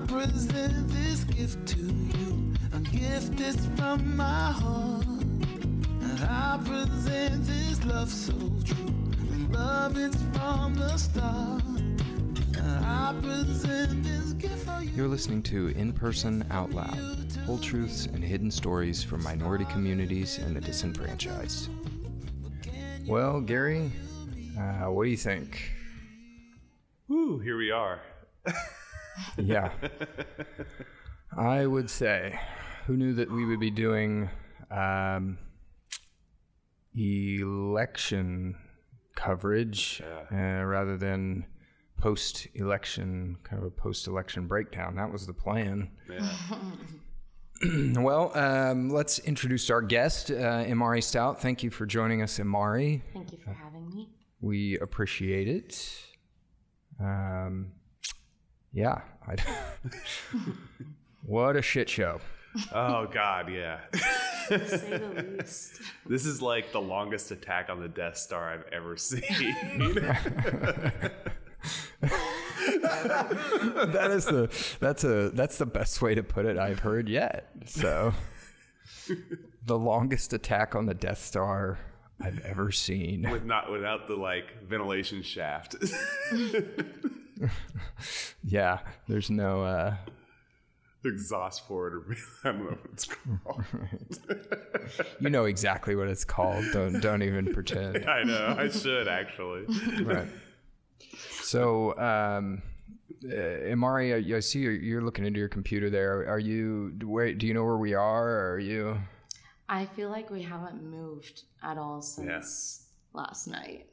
I present this gift to you. A gift that's from my heart. And I present this love so true. And love it's from the start. And I present this gift for you. You're listening to In Person Out Loud Whole Truths and Hidden Stories from Minority Communities and the Disenfranchised. Well, Gary, uh, what do you think? Woo, here we are. Yeah. I would say, who knew that we would be doing um, election coverage uh, rather than post election, kind of a post election breakdown? That was the plan. Yeah. well, um, let's introduce our guest, uh, Imari Stout. Thank you for joining us, Imari. Thank you for having me. We appreciate it. Um, yeah. I, what a shit show. Oh God, yeah. To say the least. This is like the longest attack on the Death Star I've ever seen. That is the that's a that's the best way to put it I've heard yet. So the longest attack on the Death Star I've ever seen. With not without the like ventilation shaft. Yeah, there's no uh Exhaust port or I don't know what it's called. you know exactly what it's called. Don't don't even pretend. I know. I should actually. Right. So, um, uh, Imari, I, I see you're, you're looking into your computer there. Are you? Wait, do you know where we are? Or are you? I feel like we haven't moved at all since last night,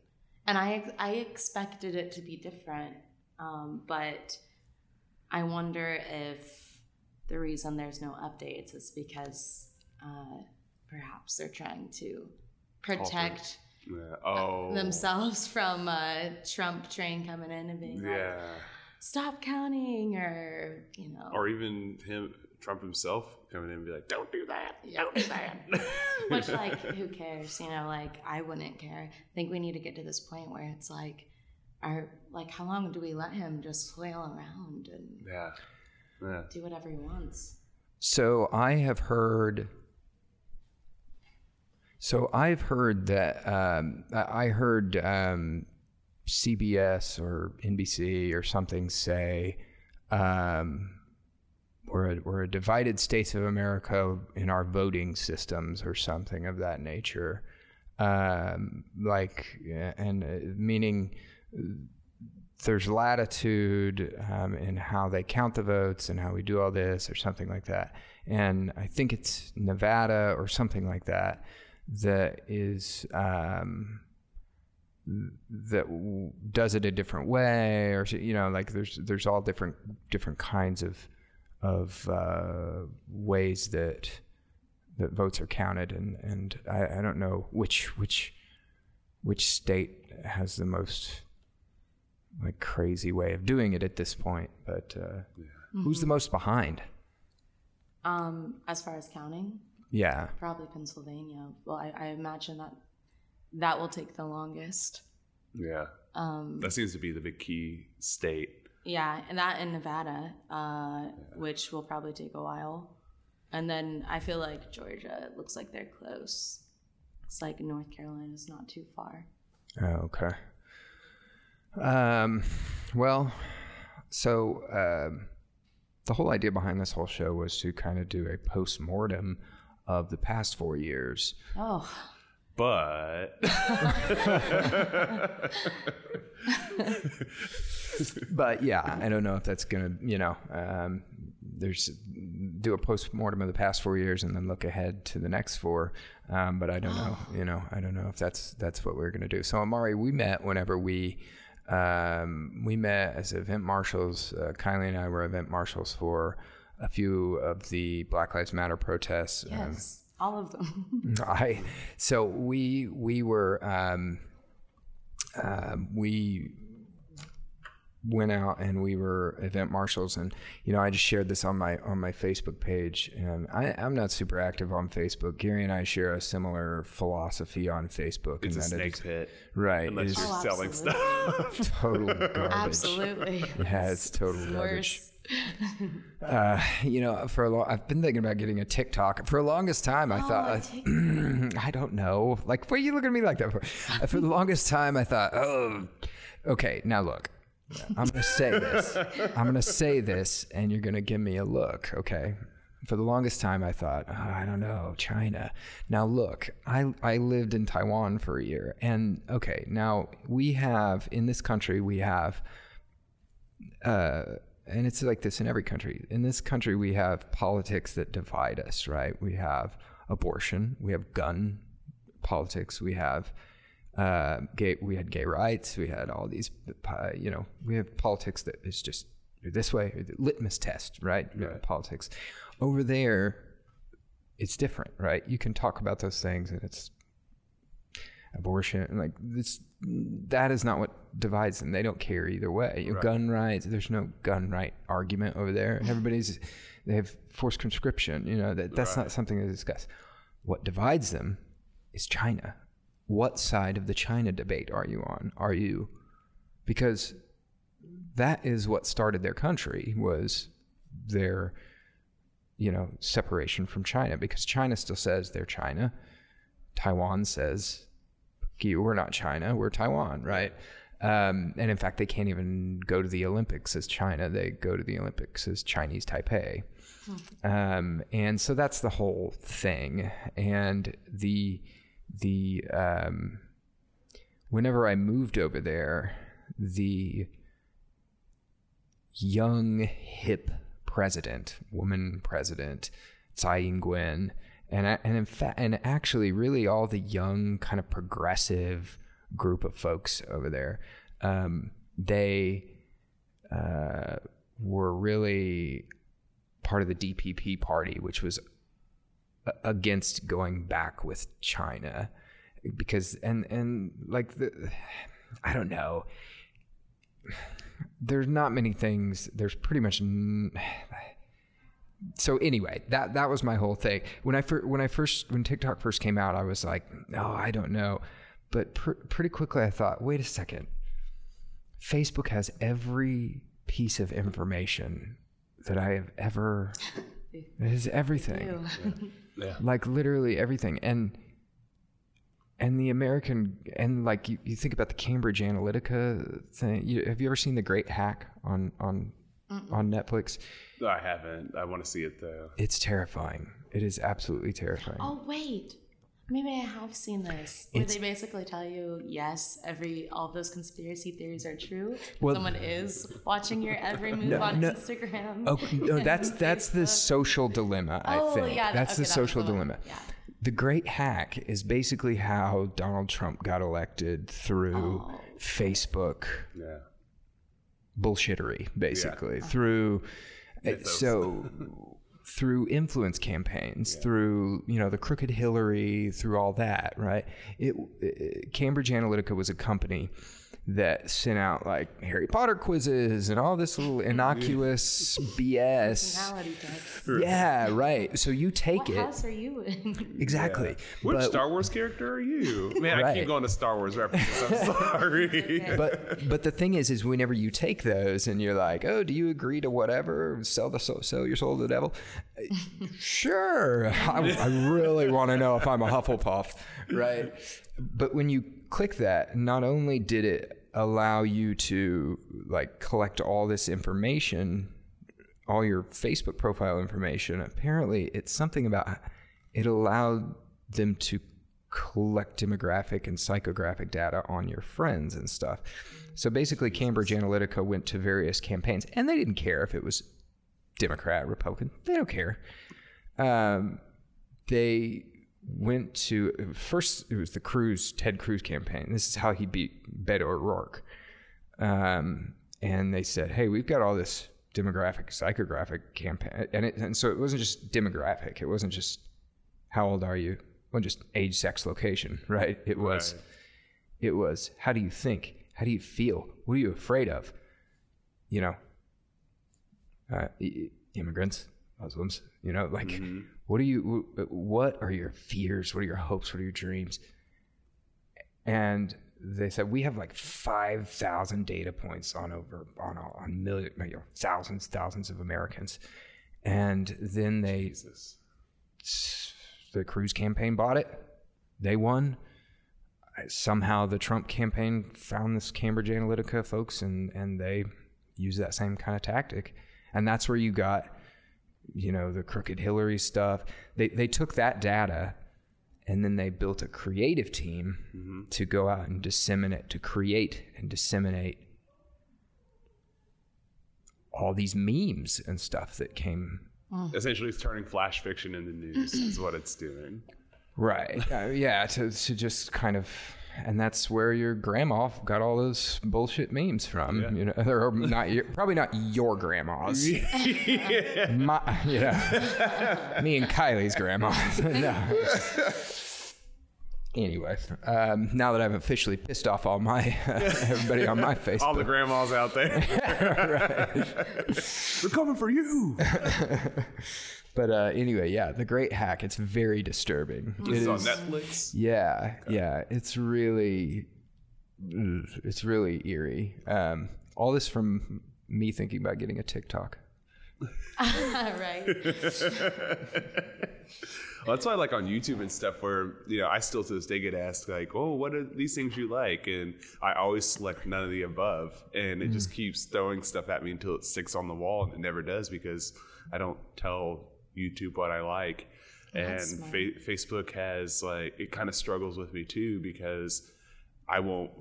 and I I expected it to be different, um, but I wonder if the reason there's no updates is because uh, perhaps they're trying to protect Yeah. Oh. themselves from a Trump train coming in and being like, "Stop counting," or you know, Or even him, Trump himself, coming in and be like, "Don't do that. Don't do that." Which, like, who cares? You know, like, I wouldn't care. I think we need to get to this point where it's like, our like, how long do we let him just flail around and yeah. Yeah. do whatever he wants? So I have heard. So I've heard that um, I I heard um, CBS or NBC or something say um, we're a, we're a divided states of America in our voting systems or something of that nature. Um, like and uh, meaning there's latitude um, in how they count the votes and how we do all this or something like that. And I think it's Nevada or something like that that is um, that does it a different way or you know like there's there's all different different kinds of of uh, ways that that votes are counted and and I, I don't know which which which state has the most like crazy way of doing it at this point. But uh, who's the most behind? Um, as far as counting, Yeah, probably Pennsylvania. Well, I, I imagine that that will take the longest. Yeah. Um, That seems to be the big key state. Yeah, and that in Nevada, uh, which will probably take a while. And then I feel like Georgia, it looks like they're close. It's like North Carolina's not too far. Oh, okay. Um, well, so um, the whole idea behind this whole show was to kind of do a post mortem of the past four years. Oh, But But yeah, I don't know if that's gonna, you know, um, there's do a post mortem of the past four years and then look ahead to the next four. Um, but I don't know, you know, I don't know if that's that's what we're gonna do. So Imari, we met whenever we um, we met as event marshals. Uh, Kylie and I were event marshals for a few of the Black Lives Matter protests. Um, yes, all of them. I so we we were um, um we went out and we were event marshals and you know I just shared this on my on my Facebook page and I, I'm not super active on Facebook. Gary and I share a similar philosophy on Facebook it's a and that snake it's pit. right Unless you're Oh, selling absolutely. stuff. total garbage. Absolutely. Yeah, it's total the garbage. Uh, you know, for a long, I've been thinking about getting a TikTok. For the longest time, I Oh, thought, uh, I don't know. Like, what are you looking at me like that for? For the longest time, I thought, oh, okay. Now look, I'm gonna say this. I'm gonna say this, and you're gonna give me a look, okay? For the longest time, I thought, oh, I don't know, China. Now look, I I lived in Taiwan for a year, and okay, now we have in this country we have uh, and it's like this in every country. In this country, we have politics that divide us, right? We have abortion, we have gun politics, we have uh, gay, we had gay rights, we had all these, uh, you know, we have politics that is just this way, or the litmus test, right? Right. Politics. Over there, it's different, right? You can talk about those things, and it's abortion and like this that is not what divides them they don't care either way You know, Right. gun rights there's no gun right argument over there everybody's they have forced conscription you know that that's not something to discuss what divides them is china what side of the china debate are you on? Are you? Because that is what started their country was their you know separation from china because china still says they're china. Taiwan says you we're not china we're taiwan right? Um, and in fact they can't even go to the olympics as china they go to the olympics as chinese taipei. Um, and so that's the whole thing. And the the um, whenever i moved over there the young hip president woman president tsai ing-wen and and in fact and actually really all the young kind of progressive group of folks over there um, they uh, were really part of the DPP party which was against going back with China because and and like the I don't know there's not many things there's pretty much n- so anyway, that that was my whole thing. When I fir- when I first when TikTok first came out, I was like, "Oh, I don't know," but pr- pretty quickly I thought, "Wait a second, Facebook has every piece of information that I have ever. It has everything, Ew. Yeah. like literally everything, and." And the American, and like you, you think about the Cambridge Analytica thing. You, have you ever seen The Great Hack on on on Netflix? I haven't. I want to see it though. It's terrifying. It is absolutely terrifying. Oh wait, maybe I have seen this. Where It's- they basically tell you, yes, every all of those conspiracy theories are true. Well- Someone is watching your every move No, on no. Instagram. Oh no, that's that's the social dilemma. I Oh, think yeah, that's okay, the that was social the dilemma. Yeah. The Great Hack is basically how Donald Trump got elected through Oh. Facebook Yeah. bullshittery, basically through. uh, So through influence campaigns, through you know the crooked Hillary, through all that, right? It, it Cambridge Analytica was a company that sent out like Harry Potter quizzes and all this little innocuous BS. Personality. Yeah, right. So you take What it house are you in? exactly. Which but, Star Wars character are you? Man, I keep going to Star Wars references. I'm sorry. but but the thing is, is whenever you take those and you're like, oh, do you agree to whatever? Sell the soul, sell your soul to the devil. Sure. I, I really want to know if I'm a Hufflepuff, right? But when you click that, not only did it allow you to like collect all this information all your Facebook profile information. Apparently, it's something about it allowed them to collect demographic and psychographic data on your friends and stuff. So basically, Cambridge Analytica went to various campaigns, and they didn't care if it was Democrat, Republican. They don't care. Um, they went to first. It was the Cruz Ted Cruz campaign. This is how he beat Beto O'Rourke um, and they said, "Hey, we've got all this demographic, psychographic campaign," and it, and so it wasn't just demographic. It wasn't just how old are you, it wasn't just age, sex, location, right? It was, Right. it was how do you think, how do you feel, what are you afraid of, you know, uh, immigrants, Muslims, you know, like mm-hmm. what are you, uh, what are your fears, what are your hopes, what are your dreams, and they said we have like 5,000 data points on over on on million you know, thousands thousands of Americans. And then they Jesus. the Cruz campaign bought it. They won. Somehow the Trump campaign found this Cambridge Analytica folks and and they use that same kind of tactic. And that's where you got you know the crooked Hillary stuff they they took that data and then they built a creative team Mm-hmm. to go out and disseminate to create and disseminate all these memes and stuff that came Essentially, it's turning flash fiction into news. is what it's doing. right uh, yeah to, to just kind of and that's where your grandma got all those bullshit memes from. Yeah. you know or not your, probably not your grandma's. My yeah. Me and kylie's grandma. No. Anyway um, now that i've officially pissed off all my everybody on my facebook All the grandmas out there. They're coming for you. But uh, anyway, yeah, the Great Hack. It's very disturbing. It It's on Netflix. Yeah, yeah. It's really, it's really eerie. Um, all this from me thinking about getting a TikTok. right. Well, that's why I like on YouTube and stuff where, you know, I still to this day get asked, like, oh, what are these things you like? And I always select none of the above. And it just keeps throwing stuff at me until it sticks on the wall. And it never does because I don't tell YouTube what I like. And That's smart. fa- Facebook has, like, it kind of struggles with me too because I won't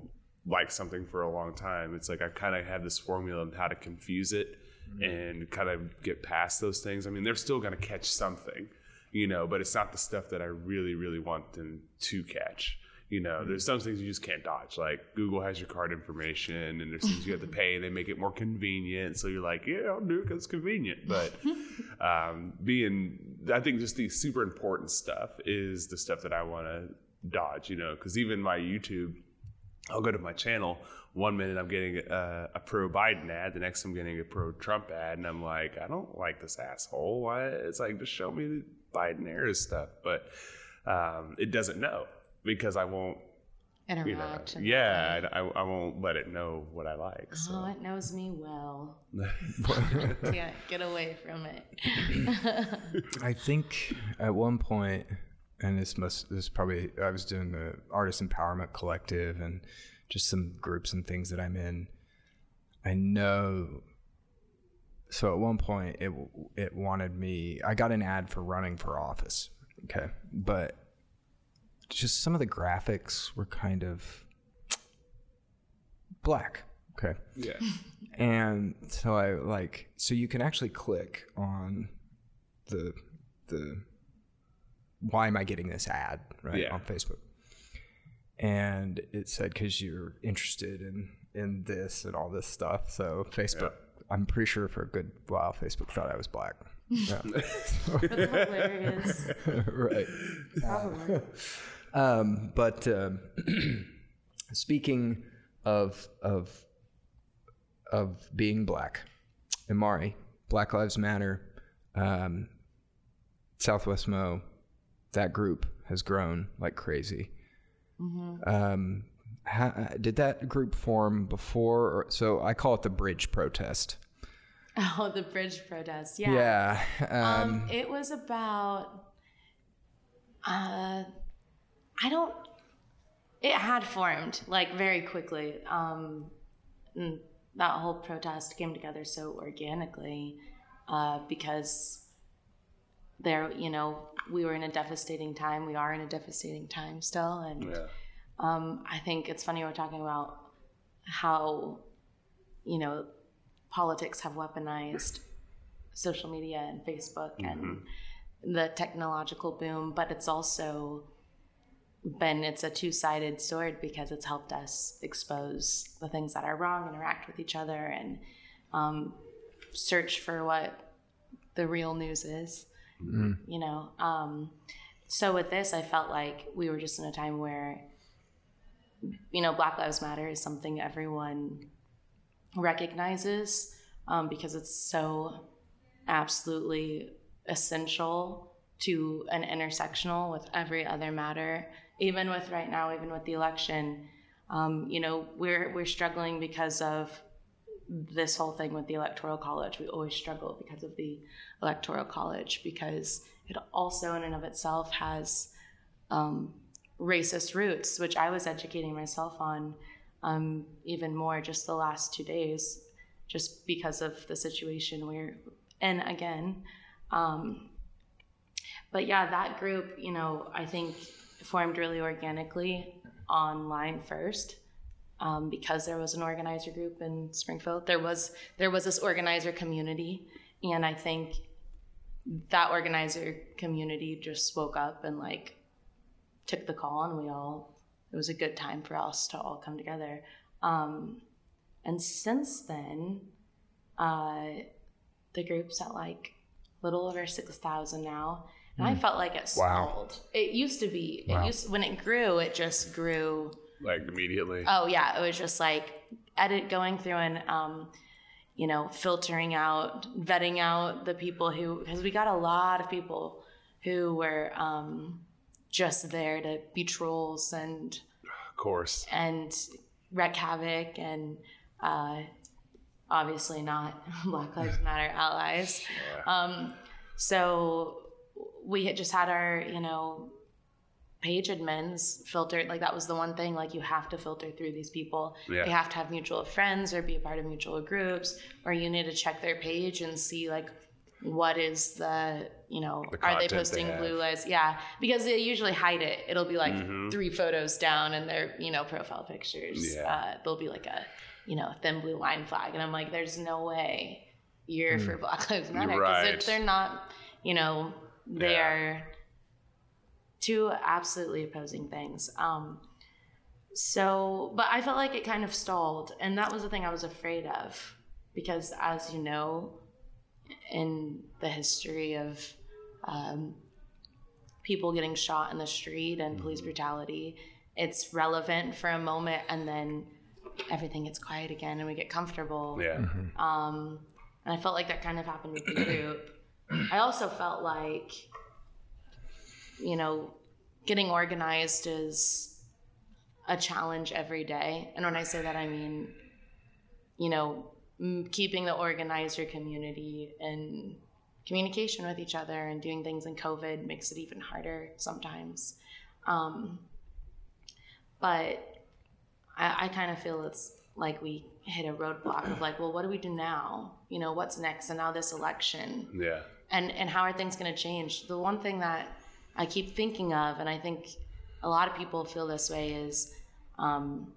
like something for a long time. It's like I kind of have this formula on how to confuse it mm-hmm. and kind of get past those things. I mean, they're still going to catch something, you know, but it's not the stuff that I really, really want them to catch. You know, there's some things you just can't dodge. Like Google has your card information, and there's things you have to pay, and they make it more convenient. So you're like, yeah, I'll do it because it's convenient. But um, being, I think just the super important stuff is the stuff that I want to dodge. You know, because even my YouTube, I'll go to my channel. One minute I'm getting a, a pro Biden ad, the next I'm getting a pro Trump ad, and I'm like, I don't like this asshole. Why? It's like just show me the Biden era stuff, but um, it doesn't know because I won't. You know, in yeah, way. I, I won't let it know what I like. Oh, so. Oh, it knows me well. Can't get away from it. I think at one point, and this must this is probably I was doing the artist empowerment collective and just some groups and things that I'm in. I know. So at one point, it it wanted me. I got an ad for running for office. Okay, but just some of the graphics were kind of black. Okay. yeah, And so I like so you can actually click on the the why am I getting this ad right Yeah. on Facebook, and it said because you're interested in in this and all this stuff. So Facebook, I'm pretty sure for a good while, Facebook thought I was black. Yeah. That's hilarious. right. Probably. Um, but um, speaking of of of being black, Imari, Black Lives Matter, um, Southwest Mo, that group has grown like crazy. Um, ha, did that group form before? Or, so I call it the Bridge Protest. Oh, the bridge protest. Yeah. Yeah. Um, Um, it was about. Uh, I don't. It had formed like very quickly. Um, that whole protest came together so organically uh, because there, you know, we were in a devastating time. We are in a devastating time still, and yeah, um, I think it's funny we're talking about how, you know, politics have weaponized social media and Facebook and the technological boom, but it's also been it's a two-sided sword because it's helped us expose the things that are wrong, interact with each other, and um, search for what the real news is. You know, um, so with this, I felt like we were just in a time where you know, Black Lives Matter is something everyone recognizes um, because it's so absolutely essential to an intersectional with every other matter. Even with right now, even with the election, Um, you know, we're we're struggling because of this whole thing with the electoral college. We always struggle because of the electoral college because it also, in and of itself, has um, racist roots, which I was educating myself on um, even more just the last two days, just because of the situation we're in again. Um, but yeah, that group, you know, I think formed really organically online first. Um, because there was an organizer group in Springfield, there was there was this organizer community, and I think that organizer community just spoke up and like took the call, and we all it was a good time for us to all come together. Um, and since then, uh, the group's at like a little over six thousand now, and mm. I hmm. felt like it stalled. Wow. It used to be. It wow. used when it grew, it just grew like immediately. Oh yeah, it was just like edit going through and um, you know filtering out, vetting out the people who because we got a lot of people who were um, just there to be trolls and of course and wreck havoc and uh, obviously not Black Lives Matter allies. Yeah. Um, so we had just had our you know page admins filtered like that was the one thing like you have to filter through these people yeah. you have to have mutual friends or be a part of mutual groups or you need to check their page and see like what is the you know the are they posting they blue lights yeah because they usually hide it it'll be like mm-hmm. three photos down in their you know profile pictures yeah. uh, there'll be like a you know thin blue line flag and i'm like there's no way you're mm. for black lives matter because right. they're, not you know they yeah. are two absolutely opposing things. Um, so, but I felt like it kind of stalled, and that was the thing I was afraid of because, as you know, in the history of um, people getting shot in the street and police mm-hmm. brutality, it's relevant for a moment, and then everything gets quiet again, and we get comfortable. Yeah. Mm-hmm. Um, and I felt like that kind of happened with the group. I also felt like you know, getting organized is a challenge every day. And when I say that, I mean, you know, keeping the organizer community in communication with each other and doing things in COVID makes it even harder sometimes. Um, but I, I kind of feel it's like we hit a roadblock of like, well, what do we do now? You know, what's next? And now this election. Yeah. And and how are things going to change? The one thing that I keep thinking of, and I think a lot of people feel this way, is um,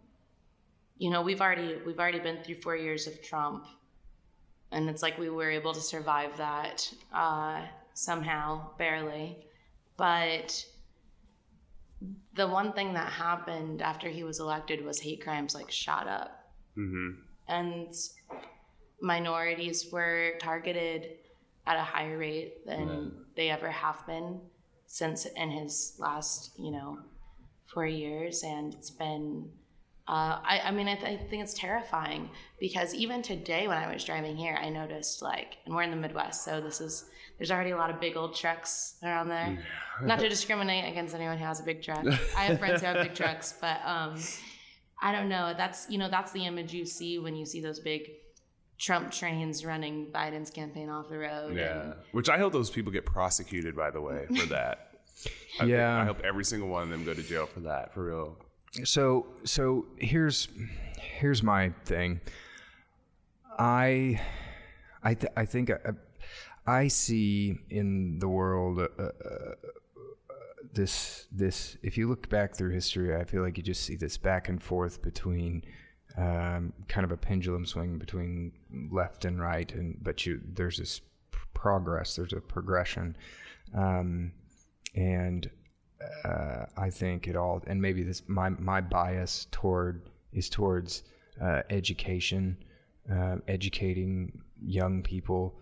you know we've already we've already been through four years of Trump, and it's like we were able to survive that uh, somehow, barely, but the one thing that happened after he was elected was hate crimes like shot up mm-hmm. and minorities were targeted at a higher rate than yeah. they ever have been since in his last, you know, four years, and it's been. Uh, I, I mean, I, th- I think it's terrifying because even today when I was driving here, I noticed like, and we're in the Midwest, so this is there's already a lot of big old trucks around there. Not to discriminate against anyone who has a big truck. I have friends who have big trucks, but um, I don't know. That's you know that's the image you see when you see those big Trump trains running Biden's campaign off the road. Yeah, and, which I hope those people get prosecuted. By the way, for that. I yeah, think, I hope every single one of them go to jail for that. For real. So, so here's here's my thing. I, I, th- I think I, I, see in the world uh, uh, this this. If you look back through history, I feel like you just see this back and forth between um, kind of a pendulum swing between left and right, and but you there's this progress, there's a progression, um, and uh, I think it all, and maybe this my my bias toward is towards uh, education, uh, educating young people,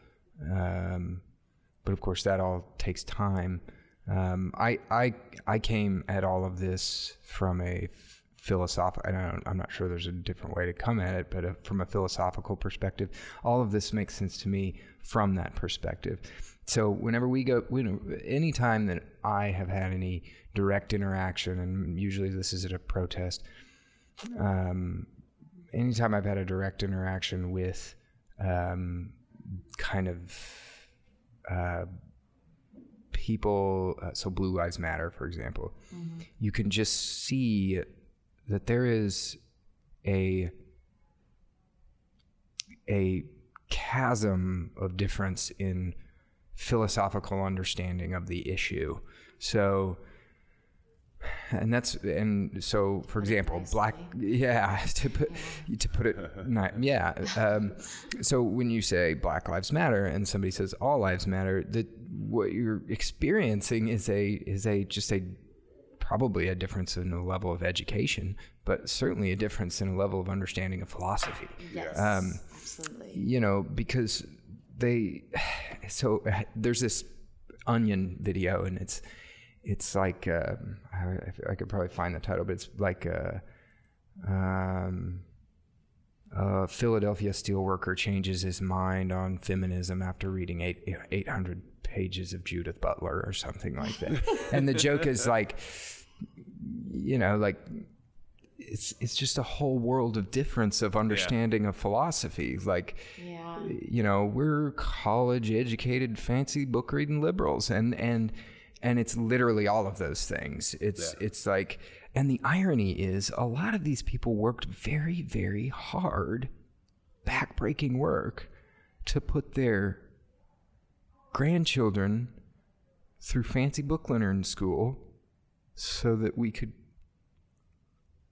um, but of course that all takes time. Um, I I I came at all of this from a philosophical. I'm not sure there's a different way to come at it, but uh, from a philosophical perspective, all of this makes sense to me from that perspective. So whenever we go, any time that I have had any direct interaction, and usually this is at a protest, um, anytime I've had a direct interaction with um, kind of uh, people, uh, so Blue Lives Matter, for example, you can just see that there is a a chasm of difference in philosophical understanding of the issue. So, and that's and so for example, black yeah to put to put it not yeah. Um, so when you say Black Lives Matter and somebody says All Lives Matter, that what you're experiencing is a is a just a probably a difference in the level of education, but certainly a difference in a level of understanding of philosophy Yes. Um, absolutely. you know, because they, so uh, there's this onion video and it's, it's like, um, I, I could probably find the title, but it's like, a, um, a Philadelphia steelworker changes his mind on feminism after reading eight, 800 pages of Judith Butler or something like that. and the joke is like, you know, like it's it's just a whole world of difference of understanding of philosophy. Like, Yeah. you know, we're college educated, fancy book reading liberals, and and and it's literally all of those things. It's it's like, and the irony is, a lot of these people worked very very hard, backbreaking work, to put their grandchildren through fancy book learning school, so that we could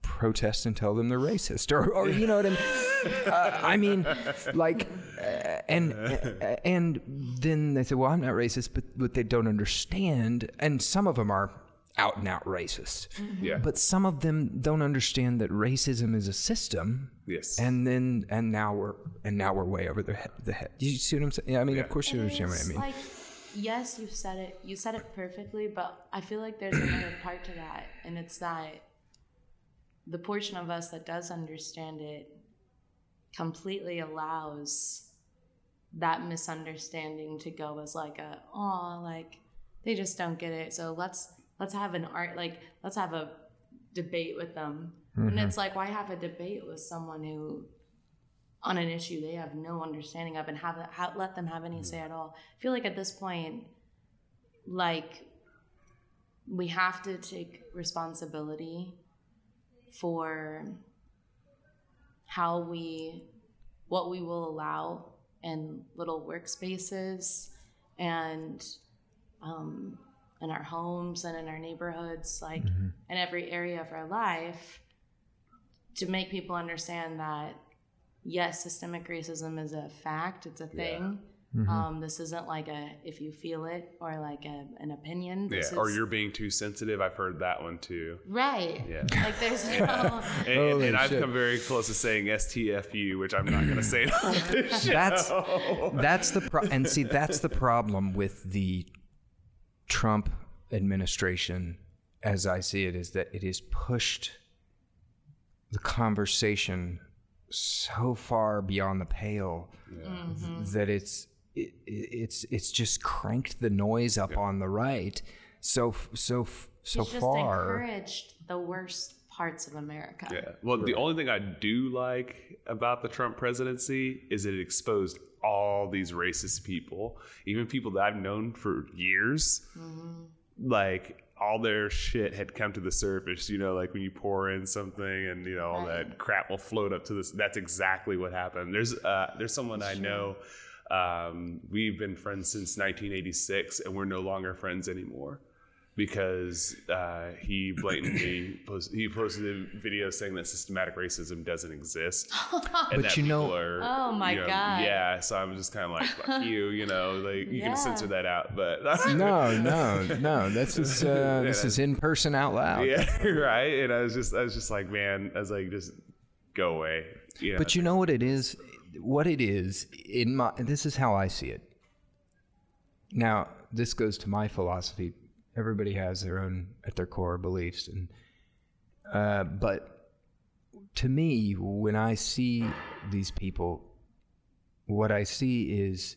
protest and tell them they're racist or, or you know what I mean? Uh, I mean, like, uh, and uh, and then they say, well, I'm not racist, but but they don't understand, and some of them are out and out racist, Yeah. but some of them don't understand that racism is a system. Yes. And then and now we're and now we're way over the head. The head. Do you see what I'm saying? Yeah, I mean, of course you It understand what I mean. Like, yes, you said it. You said it perfectly, but I feel like there's another part to that, and it's that the portion of us that does understand it completely allows that misunderstanding to go as like a oh like they just don't get it so let's let's have an art like let's have a debate with them and mm-hmm. it's like why have a debate with someone who on an issue they have no understanding of and have, have let them have any say at all. I feel like at this point like we have to take responsibility for how we what we will allow in little workspaces and um, in our homes and in our neighborhoods like in every area of our life to make people understand that yes systemic racism is a fact it's a thing um, this isn't like a if you feel it or like a, an opinion yeah. This Or is- you're being too sensitive. I've heard that one too. right Yeah. like there's no And, Holy and I've come very close to saying STFU, which I'm not going to say. on this show. that's that's the pro- and see that's the problem with the Trump administration as I see it is that it has pushed the conversation so far beyond the pale mm-hmm. that it's it, it's it's just cranked the noise up on the right so so so He's just far encouraged the worst parts of America. Yeah. Well, the only thing I do like about the Trump presidency is that it exposed all these racist people, even people that I've known for years. Mm-hmm. Like all their shit had come to the surface. You know, like when you pour in something and you know all that crap will float up to this. That's exactly what happened. There's uh, there's someone I know. Um, we've been friends since 1986, and we're no longer friends anymore because uh, he blatantly post, he posted a video saying that systematic racism doesn't exist. and But that you know- are, Oh my you know, God. Yeah, so I'm just kind of like, fuck you, you know, like you Yeah. can censor that out, but no no no this is uh, this is in person out loud yeah, right. And I was just, I was just like, man, I was like, just go away. You know? But you know what it is? What it is in my this is how I see it. Now, this goes to my philosophy. Everybody has their own at their core beliefs and uh, but to me, when I see these people, what I see is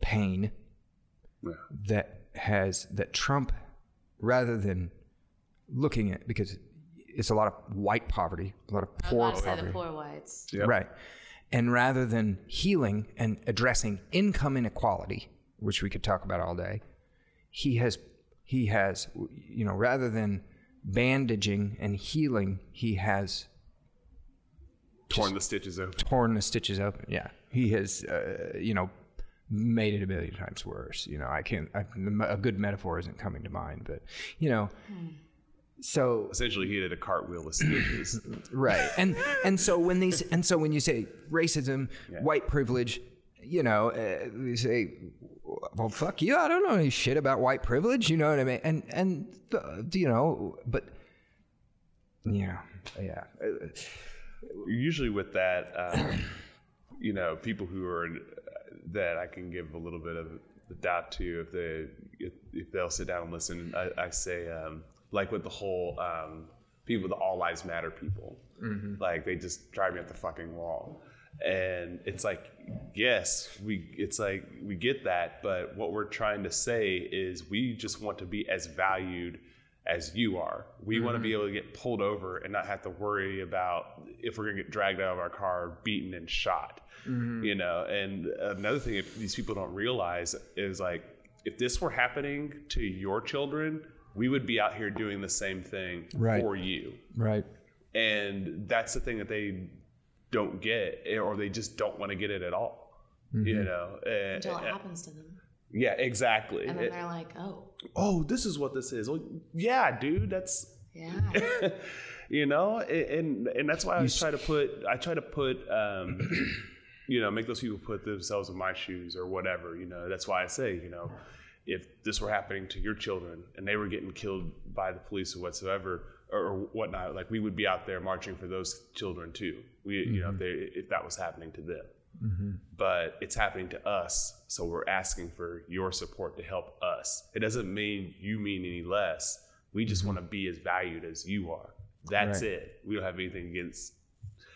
pain Yeah. that has that Trump, rather than looking at because it's a lot of white poverty, a lot of I was poor say poverty. the poor whites. Yep. Right. And rather than healing and addressing income inequality, which we could talk about all day, he has he has you know rather than bandaging and healing, he has Torn the stitches open. torn the stitches open. Yeah, he has uh, you know made it a million times worse. You know, I can't. I, a good metaphor isn't coming to mind, but you know. So Essentially, he did a cartwheel of stitches. right and and so when these and so when you say racism white privilege you know uh, you say well fuck you. I don't know any shit about white privilege you know what i mean? And and uh, you know but you know yeah. Usually with that, um, you know, people who are that I can give a little bit of the doubt to if they if, if they'll sit down and listen. I, I say um, like with the whole um, people, the all lives matter people, like they just drive me up the fucking wall. And it's like, yes, we. It's like we get that, but what we're trying to say is we just want to be as valued as you are. We want to be mm-hmm. able to get pulled over and not have to worry about if we're going to get dragged out of our car, beaten and shot. Mm-hmm. You know, and another thing if these people don't realize is like if this were happening to your children, we would be out here doing the same thing Right. for you. right And that's the thing that they don't get eh, or they just don't want to get it at all. You mm-hmm. know, and, Until it and- happens to them. yeah, exactly. And then It- they're like, oh, oh, this is what this is. Well, yeah, dude, that's yeah. you know, and and that's why I try to put I try to put um, you know make those people put themselves in my shoes or whatever. You know, that's why I say you know if this were happening to your children and they were getting killed by the police or whatsoever or, whatnot, like we would be out there marching for those children too. We you know mm-hmm. if they if that was happening to them. Mm-hmm. But it's happening to us, so we're asking for your support to help us. It doesn't mean you mean any less. We just mm-hmm. want to be as valued as you are. That's Right. it. We don't have anything against.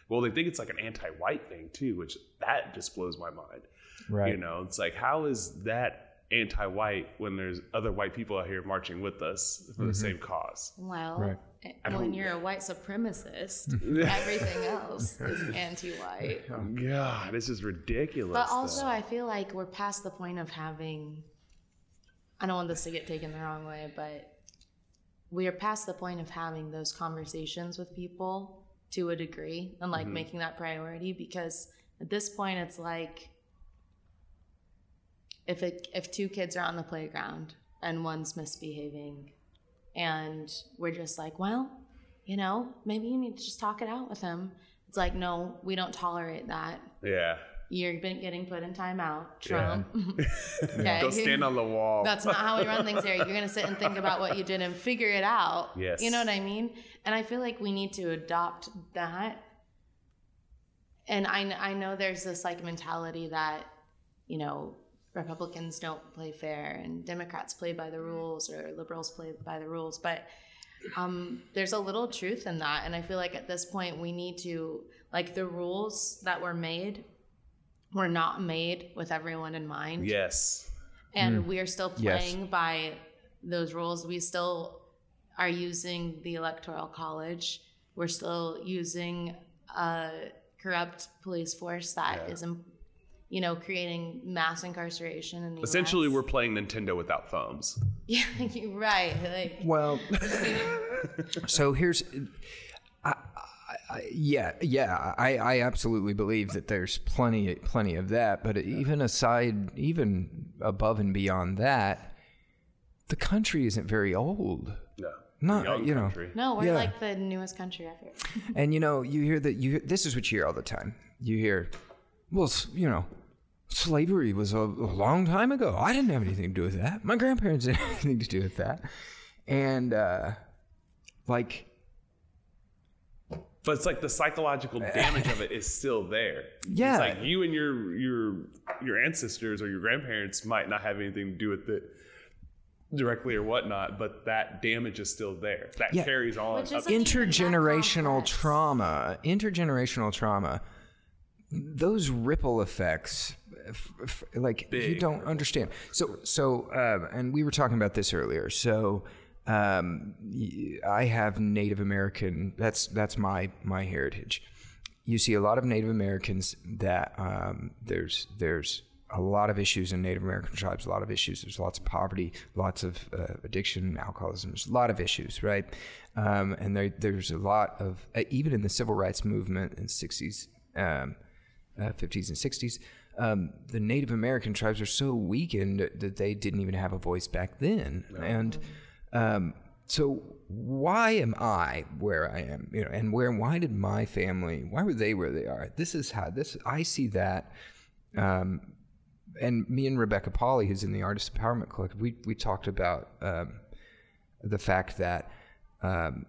Well, they think it's like an anti-white thing too, which that just blows my mind. right You know, it's like how is that anti-white when there's other white people out here marching with us for the same cause? Well, Right. eh, when you're a white supremacist, everything else is anti-white. God, this is ridiculous. But also, though. I feel like we're past the point of having. I don't want this to get taken the wrong way, but we are past the point of having those conversations with people to a degree and like making that priority because at this point it's like if it if two kids are on the playground and one's misbehaving and we're just like well you know maybe you need to just talk it out with him it's like no we don't tolerate that yeah. you're been getting put in timeout, Trump. okay. Go stand on the wall. That's not how we run things here. You're gonna sit and think about what you did and figure it out. Yes. You know what I mean? And I feel like we need to adopt that. And I, I know there's this like mentality that, you know, Republicans don't play fair and Democrats play by the rules or liberals play by the rules, but um, there's a little truth in that. And I feel like at this point we need to like the rules that were made were not made with everyone in mind yes. and we are still Yes. playing by those rules. We still are using the electoral college. We're still using a corrupt police force that is, um, you know, creating mass incarceration in the Essentially, US. we're playing Nintendo without thumbs. yeah, you're right. Like, Well, so here's, I, I, I, yeah, yeah, I, I absolutely believe that there's plenty, plenty of that. But even aside, even above and beyond that, the country isn't very old. No. Not, Young you know, country. no, we're Yeah. like the newest country ever. And you know, you hear that you this is what you hear all the time. You hear, well, you know, slavery was a, a long time ago. I didn't have anything to do with that. My grandparents didn't have anything to do with that. And uh, like, But it's like the psychological damage of it is still there. Yeah. It's like you and your your your ancestors or your grandparents might not have anything to do with it directly or whatnot, but that damage is still there. That Yeah. carries on. Which is intergenerational trauma, intergenerational trauma, those ripple effects, f- f- like you don't understand. So, so, uh, and we were talking about this earlier. So, um, I have Native American. That's that's my my heritage. You see a lot of Native Americans that um, there's there's a lot of issues in Native American tribes. A lot of issues. There's lots of poverty, lots of uh, addiction, alcoholism. There's a lot of issues, right? Um, and there, there's a lot of uh, even in the civil rights movement in the '60s, um, uh, 50s, and 60s. Um, the Native American tribes are so weakened that they didn't even have a voice back then, and um, so why am I where I am? You know, and where? Why did my family? Why were they where they are? This is how this. I see that. Um, and me and Rebecca Polly, who's in the Artist Empowerment Collective, we we talked about um, the fact that um,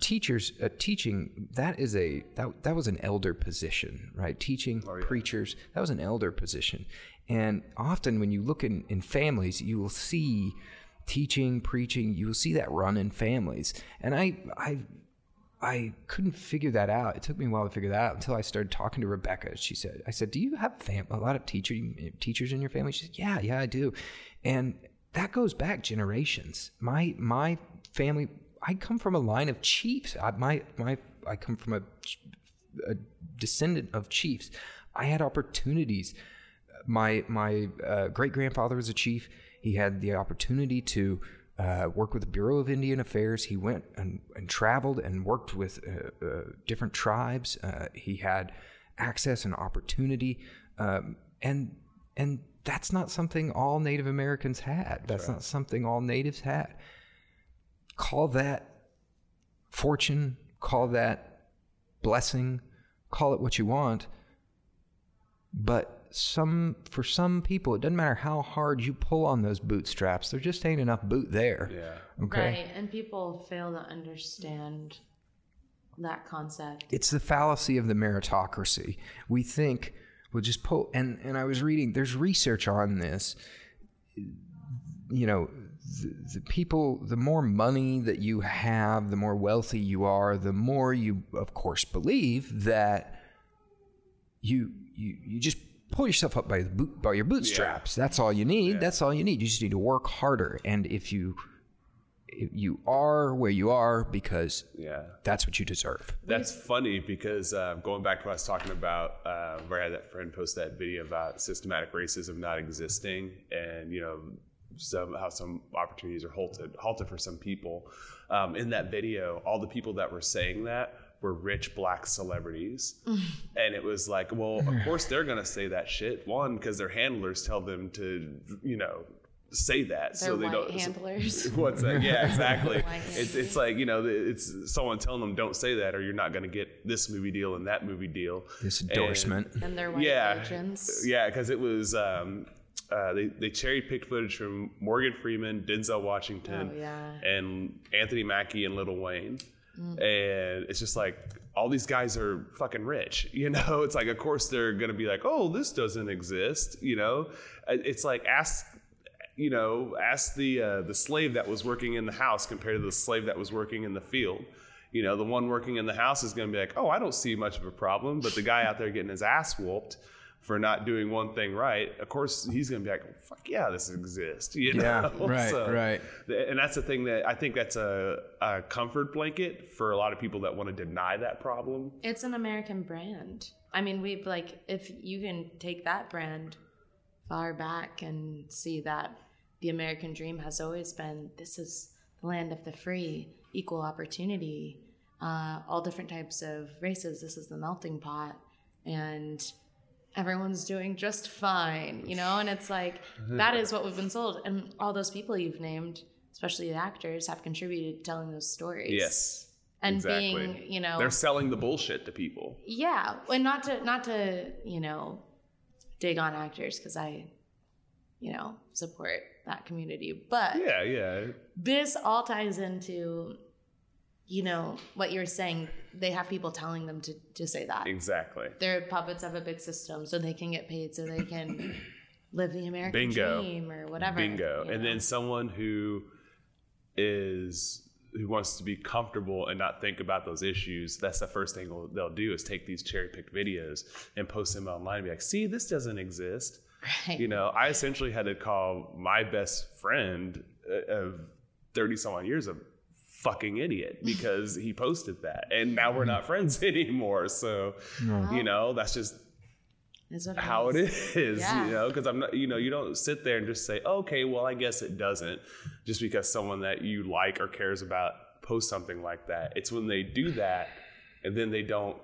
teachers uh, teaching that is a that, that was an elder position right teaching preachers that was an elder position and often when you look in, in families you will see teaching preaching you will see that run in families and i i I couldn't figure that out. It took me a while to figure that out until I started talking to Rebecca. She said, "I said, do you have fam- a lot of teacher teachers in your family?" She said, "Yeah, yeah, I do," and that goes back generations. My my family, I come from a line of chiefs. I, my my I come from a, a descendant of chiefs. I had opportunities. My my uh, great grandfather was a chief. He had the opportunity to uh, work with the Bureau of Indian Affairs. He went and, and traveled and worked with uh, uh, different tribes. Uh, he had access and opportunity, um, and and that's not something all Native Americans had. That's not something all natives had. Call that fortune. Call that blessing. Call it what you want. But some for some people, it doesn't matter how hard you pull on those bootstraps. There just ain't enough boot there. Yeah. Okay. Right. And people fail to understand that concept. it's the fallacy of the meritocracy. We think we'll just pull and and I was reading there's research on this. You know, the, the people the more money that you have, the more wealthy you are, the more you of course believe that you you you just pull yourself up by the boot by your bootstraps. That's all you need. That's all you need. You just need to work harder and if you if you are where you are because Yeah. that's what you deserve. That's funny because uh, going back to what I was talking about, uh, where I had that friend post that video about systematic racism not existing, and you know, some how some opportunities are halted halted for some people. Um, in that video, all the people that were saying that were rich black celebrities, and it was like, well, of course they're gonna say that shit. One, because their handlers tell them to, you know. Say that They're so they white don't. handlers. What's that? Yeah, exactly. It's it's like you know, it's someone telling them don't say that, or you're not going to get this movie deal and that movie deal. This endorsement. and they're white yeah, virgins. yeah, because it was um, uh, they they cherry picked footage from Morgan Freeman, Denzel Washington, Oh, yeah. and Anthony Mackie and Lil Wayne, Mm. and it's just like all these guys are fucking rich, you know. It's like of course they're gonna be like, oh, this doesn't exist, you know. Uh, It's like ask you know, ask the uh, the slave that was working in the house compared to the slave that was working in the field. You know, the one working in the house is going to be like, "Oh, I don't see much of a problem," but the guy out there getting his ass whooped for not doing one thing right, of course, he's going to be like, "Fuck yeah, this exists." You know? Yeah, right, right. And that's the thing that I think that's a, a comfort blanket for a lot of people that want to deny that problem. It's an American brand. I mean, we've like, if you can take that brand far back and see that the American dream has always been this is the land of the free, equal opportunity, uh, all different types of races. This is the melting pot. And everyone's doing just fine, you know? And it's like, that is what we've been sold. And all those people you've named, especially the actors, have contributed to telling those stories. Yes. And exactly. being, you know, they're selling the bullshit to people. yeah, and not to not to you know dig on actors because I, you know, support that community. But Yeah, yeah. this all ties into, you know, what you're saying. They have people telling them to to say that Exactly. they're puppets of a big system, so they can get paid, so they can live the American Bingo. dream or whatever. Bingo. you And then someone who is who wants to be comfortable and not think about those issues, that's the first thing they'll, they'll do is take these cherry picked videos and post them online and be like, see, this doesn't exist. Right. You know, I essentially had to call my best friend uh, of 30 some odd years a fucking idiot because he posted that. And now we're not mm. friends anymore. So, you know, that's just Is what how it is, Yeah. you know, because I'm not, you know, you don't sit there and just say, okay, well, I guess it doesn't, just because someone that you like or cares about posts something like that. It's when they do that and then they don't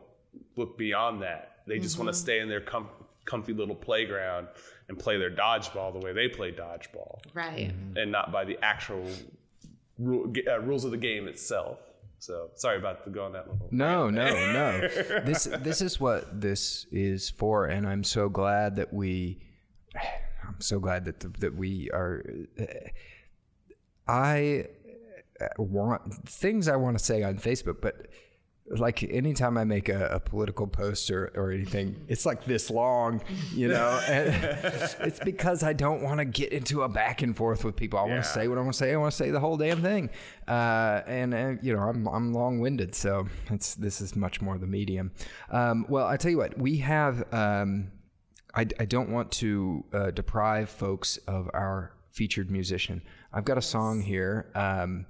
look beyond that. They just want to mm-hmm. stay in their com- comfy little playground and play their dodgeball the way they play dodgeball Right. Mm-hmm. and not by the actual rule, uh, rules of the game itself. So sorry about the go on that little. No, no, no. this this is what this is for, and I'm so glad that we. I'm so glad that the, that we are. I want things I want to say on Facebook, but like anytime I make a, a political post or, or anything, it's like this long, you know. And it's because I don't want to get into a back and forth with people. I want to say what I want to say. I want to say the whole damn thing. Uh, and uh, you know, I'm I'm long winded, so it's this is much more the medium. Um, well, I tell you what, we have. Um, I, I don't want to uh, deprive folks of our featured musician. I've got a song here. Um,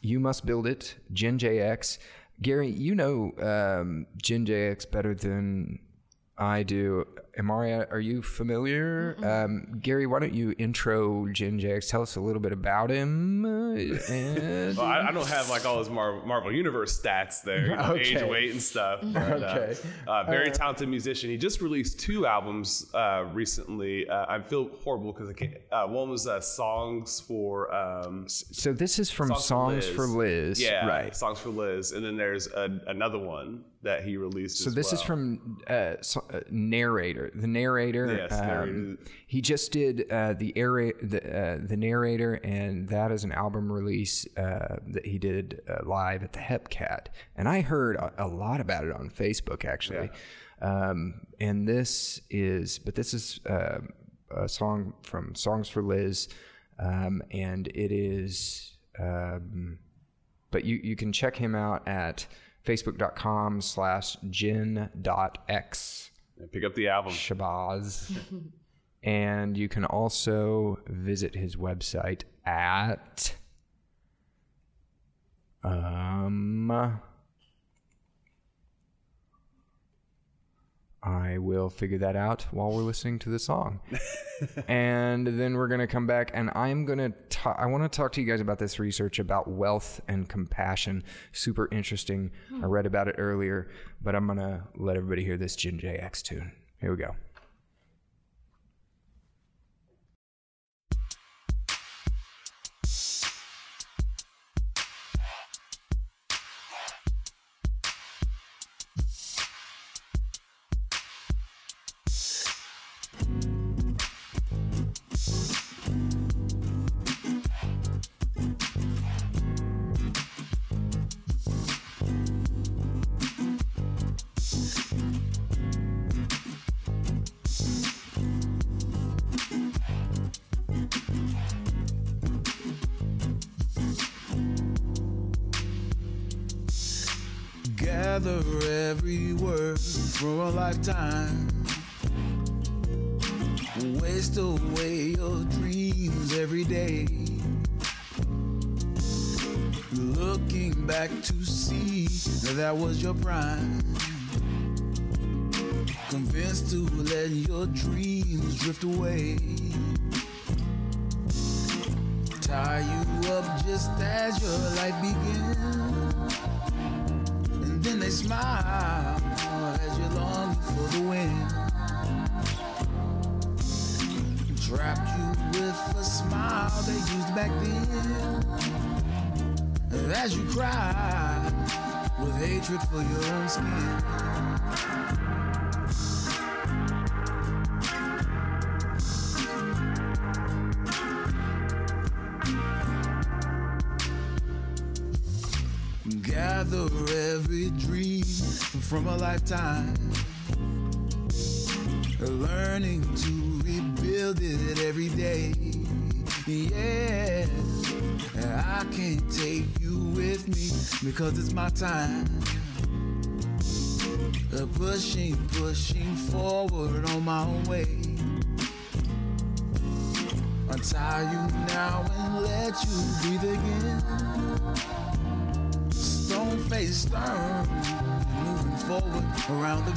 you must build it, Jen JX. Gary, you know um, JX better than I do. Imari, are you familiar? Um, Gary, why don't you intro Jen JX? Tell us a little bit about him. uh, and- Well, I, I don't have like all his Marvel, Marvel Universe stats there, you know, age, weight, and stuff. But, Okay. Uh, uh, very talented musician. He just released two albums uh, recently. Uh, I feel horrible because I can't. Uh, one was uh, songs for. Um, so this is from Songs, for Liz. Yeah, Right. Songs for Liz, and then there's a, another one that he released. So as this is from uh, so, uh, narrator. The narrator. Yes, um, narrator. he just did uh, the air the uh, the narrator, and that is an album release uh, that he did uh, live at the Hepcat. And I heard a, a lot about it on Facebook actually. Um, and this is, but this is uh, a song from Songs for Liz, um, and it is. Um, but you, you can check him out at facebook.com slash Yeah, pick up the album. shabazz and you can also visit his website at um I will figure that out while we're listening to the song. and then we're going to come back and I'm going to ta- I want to talk to you guys about this research about wealth and compassion. Super interesting. I hmm. read about it earlier, but I'm going to let everybody hear this Jin JX tune. Here we go.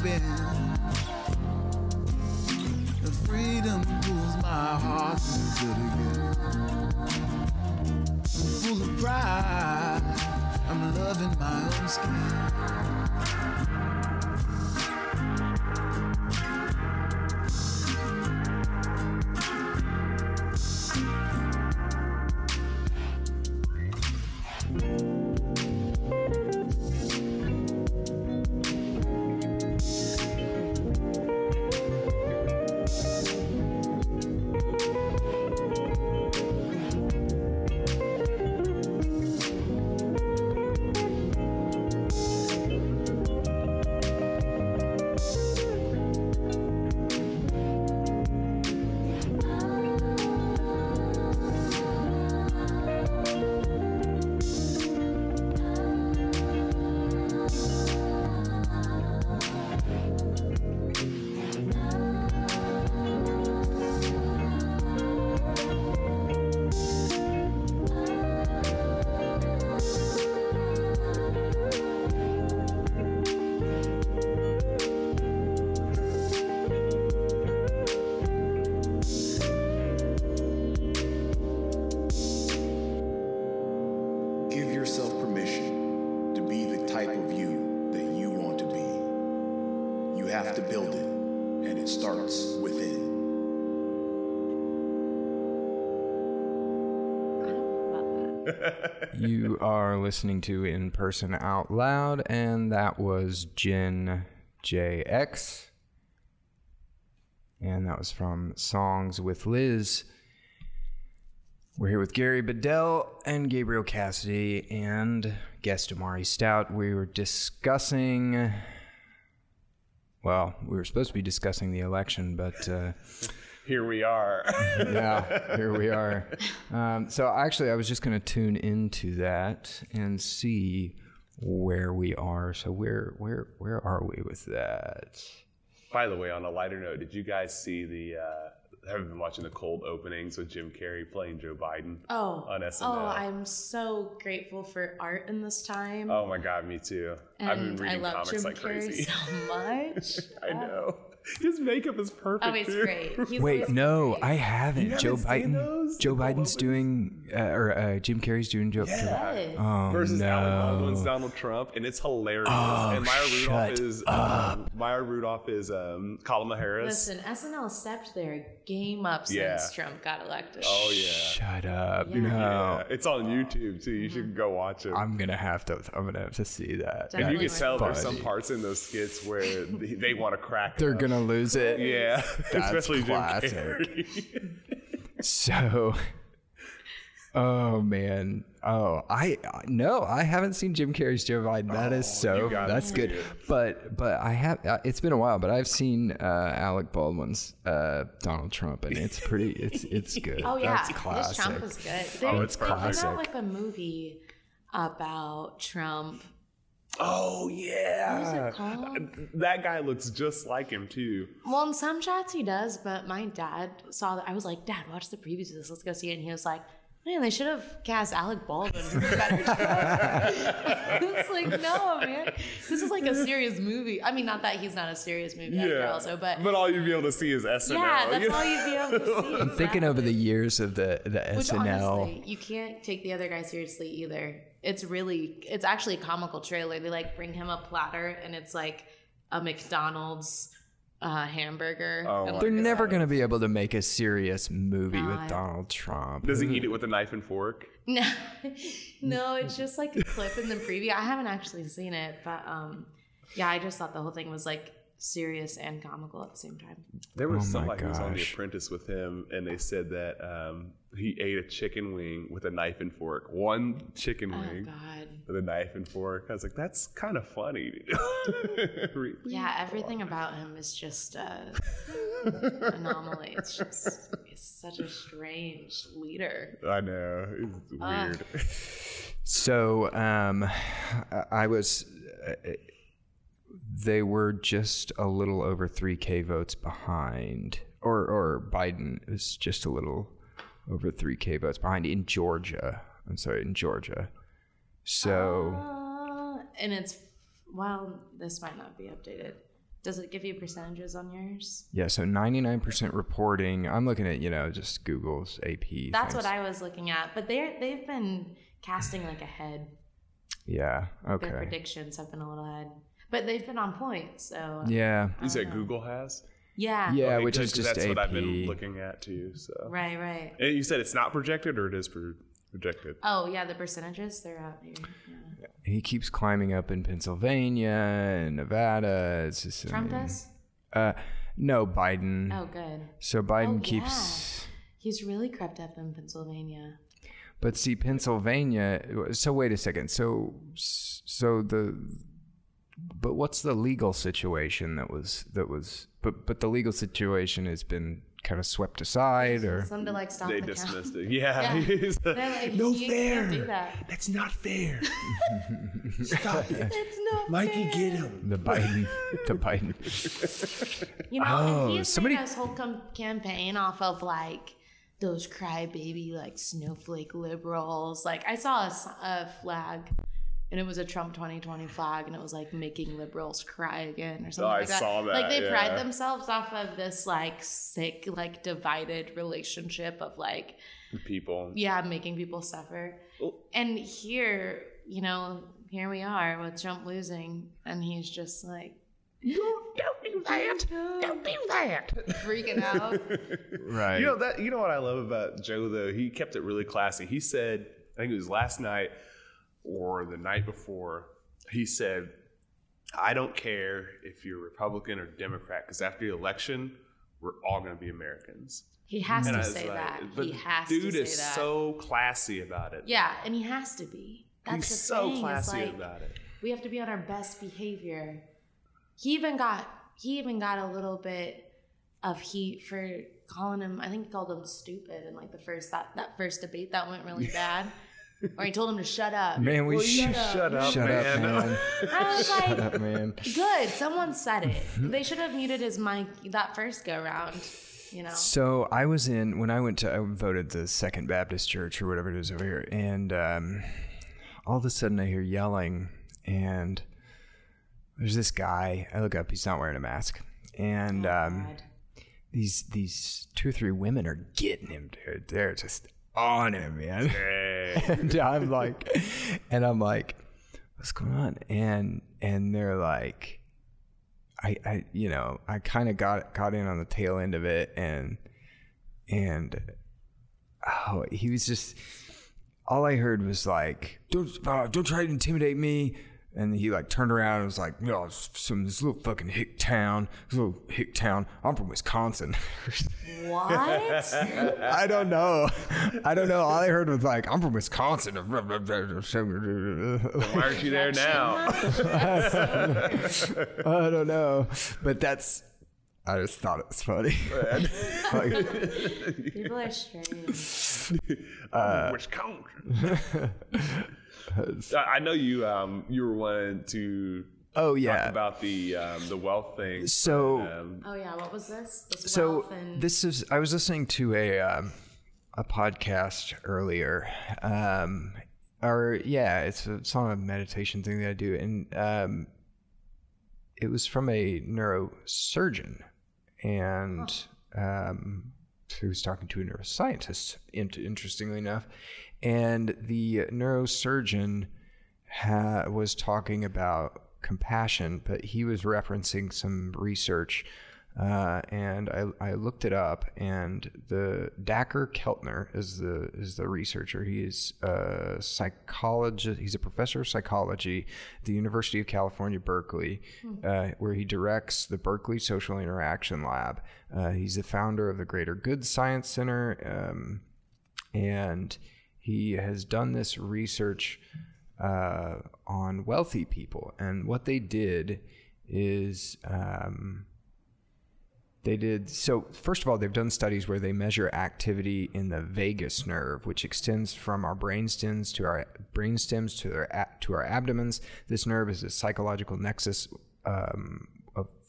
Around the freedom pulls my heart into it again. Full of pride, I'm loving my own skin. You are listening to In Person Out Loud, and that was Jin JX. And that was from Songs with Liz. We're here with Gary Bedell and Gabriel Cassidy and guest Imari Stout. We were discussing. Well, we were supposed to be discussing the election, but uh, Here we are. yeah, here we are. Um, so actually, I was just going to tune into that and see where we are. So where where where are we with that? By the way, on a lighter note, did you guys see the? Uh, have you been watching the cold openings with Jim Carrey playing Joe Biden Oh, on SNL. oh, I'm so grateful for art in this time. Oh my god, me too. I've been and I reading love comics Jim like Carrey crazy. so much. I know. His makeup is perfect. Oh, he's great. He's Wait, always no, great. I haven't. You Joe haven't seen Biden. those? Joe Biden's openings? doing, uh, or uh, Jim Carrey's doing Joe. Yes. Oh versus Alec Baldwin's no! Donald Trump, and it's hilarious. Oh, and Maya Rudolph is um, Maya Rudolph is um, Kamala Harris. Listen, SNL stepped their game up since Yeah. Trump got elected. Oh yeah. Shut up! Yeah. No, Yeah, it's on YouTube too. You Mm-hmm. should go watch it. I'm gonna have to. I'm gonna have to see that. and you can worth tell there's some parts in those skits where they, they want to crack. They're up. gonna lose it. Yeah, That's especially classic. Jim Carrey. So, oh man, oh I no, I haven't seen Jim Carrey's Joe Biden. That is so Oh, you gotta that's good. it. But but I have uh, it's been a while, but I've seen uh, Alec Baldwin's uh, Donald Trump, and it's pretty it's it's good. Oh yeah, that's this classic. Trump is good. They, Oh, it's they put classic. out like a movie about Trump. Oh What is yeah, it called? that guy looks just like him too. Well, in some shots he does, but my dad saw that. I was like, Dad, watch the previews of this. Let's go see it. And he was like, Man, they should have cast Alec Baldwin as a better Trump. Like, No, man, this is like a serious movie. I mean, not that he's not a serious movie actor, also, but, but all you'd be able to see is SNL. yeah, that's you know? all you'd be able to see. I'm thinking over the years of the the Which SNL. honestly, you can't take the other guy seriously either. It's really, it's actually a comical trailer. They like bring him a platter, and it's like a McDonald's uh, hamburger. Oh and my They're God. never gonna be able to make a serious movie No, with I- Donald Trump. Does he eat it with a knife and fork? No, no, it's just like a clip in the preview. I haven't actually seen it, but um, yeah, I just thought the whole thing was like serious and comical at the same time. There was Oh my somebody who was on The. Apprentice with him, and they said that um, he ate a chicken wing with a knife and fork. One chicken Oh wing God, with a knife and fork. I was like, that's kind of funny. Really? yeah, everything about him is just uh, anomaly. It's just he's such a strange leader. I know. It's weird. So um, I- I was. Uh, they were just a little over three k votes behind, or or Biden was just a little over 3K votes behind in Georgia. I'm sorry, in Georgia. So, Uh, and it's well, this might not be updated. Does it give you percentages on yours? yeah, so 99% reporting. I'm looking at, you know, just Google's AP. That's things. what I was looking at. But they're they've been casting like ahead. Yeah, okay. Their okay. predictions have been a little ahead, but they've been on point. So Yeah. You said Google has? Yeah, Yeah, Okay, which is just that's AP. what I've been looking at too. So right, right. And you said it's not projected or it is projected? Oh yeah, the percentages they're out here. Yeah. He keeps climbing up in Pennsylvania and Nevada. It's just Trump I mean, does. Uh, no, Biden. Oh, good. So Biden Oh, keeps. He's really crept up in Pennsylvania. But see, Pennsylvania. So wait a second. So so the. But what's the legal situation that was that was? But but the legal situation has been kind of swept aside, or Some to like stop They the dismissed count. it. Yeah. Yeah. Like, They're like, no you fair. can't do that. That's not fair. Stop it. It's not Mikey, fair. get him. the Biden the Biden. You know, Oh, and he's somebody- made his whole com- campaign off of like those crybaby like snowflake liberals. Like I saw a flag, and it was a Trump 2020 flag, and it was like making liberals cry again or something Oh, I like that. saw that, Like they yeah. pride themselves off of this like sick, like divided relationship of like People. yeah, making people suffer. Oh. And here, you know, here we are with Trump losing, and he's just like Don't, don't do that. Don't do that. freaking out. Right. You know that. You know what I love about Joe though. He kept it really classy. He said, I think it was last night or the night before. He said, "I don't care if you're Republican or Democrat, because after the election, we're all going to be Americans." He has And to say like- that. But He has dude to say is that. so classy about it. yeah, and he has to be. That's He's the so thing. is classy like, about it. We have to be on our best behavior. He even got he even got a little bit of heat for calling him. I think he called him stupid in like the first that that first debate that went really bad. Or he told him to shut up. Man, we Well, you should shut up, shut man. up, man. I was shut like, up, man. good. Someone said it. They should have muted his mic that first go round. You know. So I was in when I went to I voted the Second Baptist Church or whatever it is over here, and um, all of a sudden I hear yelling, and there's this guy. I look up, he's not wearing a mask, and um, these these two or three women are getting him, dude. They're just on him, man. And I'm like, and I'm like, what's going on? And and they're like, I I you know I kind of got got in on the tail end of it, and and oh he was just all I heard was like, don't uh, don't try to intimidate me. And he like turned around and was like, "No, it's from this little fucking hick town, this little hick town. I'm from Wisconsin." What? I don't know. I don't know. All I heard was like, "I'm from Wisconsin." Why aren't you there now? I don't know, but that's. I just thought it was funny. like, People are strange. Wisconsin. I I know you. Um, you were wanting to oh talk yeah. about the um, the wealth thing. So Um, Oh yeah, what was this? This so and this is. I was listening to a um, a podcast earlier. Um, or yeah, it's a, it's on a meditation thing that I do, and um, it was from a neurosurgeon, and um, who was talking to a neuroscientist. Interestingly enough, and the neurosurgeon ha- was talking about compassion, but he was referencing some research. Uh, and I, I looked it up, and the Dacher Keltner is the is the researcher. He is a psychologist. He's a professor of psychology at the University of California, Berkeley, uh, where he directs the Berkeley Social Interaction Lab. Uh, he's the founder of the Greater Good Science Center, um, and he has done this research uh, on wealthy people. And what they did is um, they did so. First of all, they've done studies where they measure activity in the vagus nerve, which extends from our brain stems to our brain stems to our to our abdomens. This nerve is a psychological nexus. Um,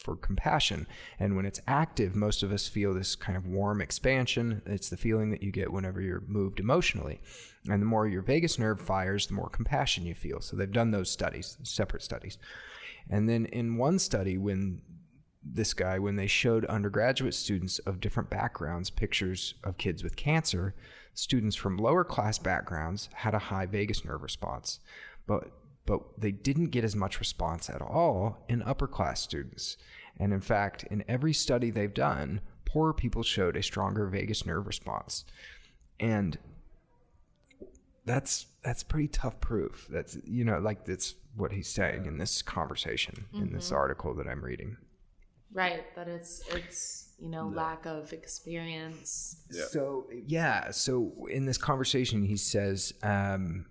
for compassion. And when it's active, most of us feel this kind of warm expansion. It's the feeling that you get whenever you're moved emotionally. And the more your vagus nerve fires, the more compassion you feel. So they've done those studies, separate studies. And then in one study, when this guy, when they showed undergraduate students of different backgrounds pictures of kids with cancer, students from lower class backgrounds had a high vagus nerve response. But but they didn't get as much response at all in upper class students. And in fact, in every study they've done, poorer people showed a stronger vagus nerve response. And that's that's pretty tough proof. That's you know, like that's what he's saying in this conversation mm-hmm. in this mm-hmm. article that I'm reading. Right, that it's it's you know lack of experience. Yeah. So yeah, so in this conversation, he says. Um,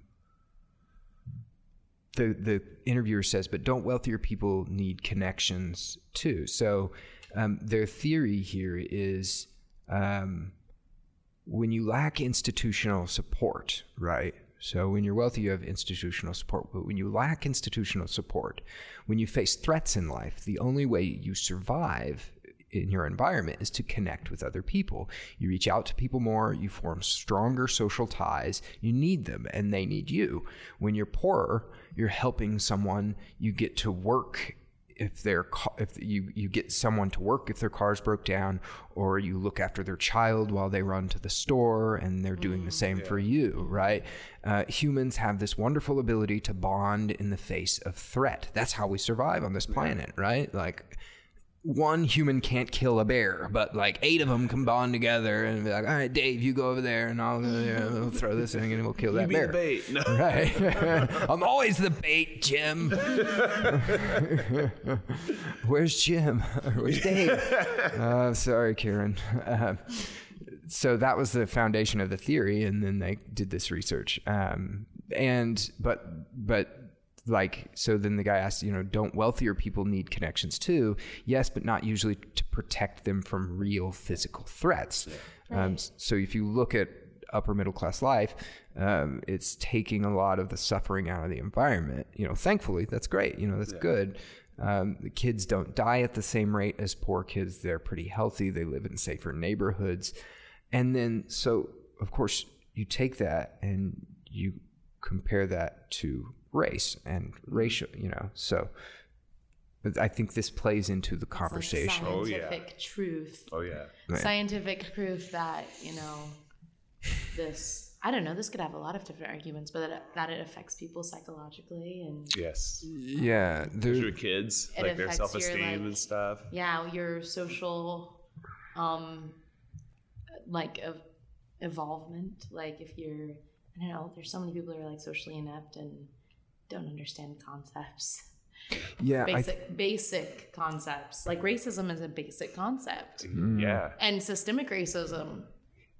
the the interviewer says, but don't wealthier people need connections too? So um, their theory here is um, when you lack institutional support, right? So when you're wealthy, you have institutional support. But when you lack institutional support, when you face threats in life, the only way you survive in your environment is to connect with other people. You reach out to people more, you form stronger social ties. You need them and they need you. When you're poorer, you're helping someone, you get to work if they're if you you get someone to work if their cars broke down or you look after their child while they run to the store and they're doing the mm, same yeah. for you right uh, humans have this wonderful ability to bond in the face of threat that's how we survive on this planet right like one human can't kill a bear, but like eight of them can bond together and be like, "All right, Dave, you go over there, and I'll, uh, we'll throw this thing and we'll kill that bear." bait. No. Right? I'm always the bait, Jim. Where's Jim? Where's Dave? Uh, sorry, Karen. Uh, so that was the foundation of the theory, and then they did this research. Um, and but but like so then the guy asked you know don't wealthier people need connections too? Yes but not usually to protect them from real physical threats. Um, right. um, so if you look at upper middle class life um, it's taking a lot of the suffering out of the environment. You know thankfully that's great. You know that's yeah. good. Um, the kids don't die at the same rate as poor kids. They're pretty healthy. They live in safer neighborhoods. And then so of course you take that and you compare that to race and racial, you know. So I think this plays into the conversation. Like scientific oh, yeah. truth. Oh yeah. Right. Scientific proof that, you know, this I don't know, this could have a lot of different arguments, but that, that it affects people psychologically and Yes. Yeah. Their kids, like their self esteem like, and stuff. Yeah, your social um like of evolvement. Like if you're I don't know, there's so many people who are like socially inept and don't understand concepts. Yeah, basic th- basic concepts. Like racism is a basic concept. Mm-hmm. Yeah. And systemic racism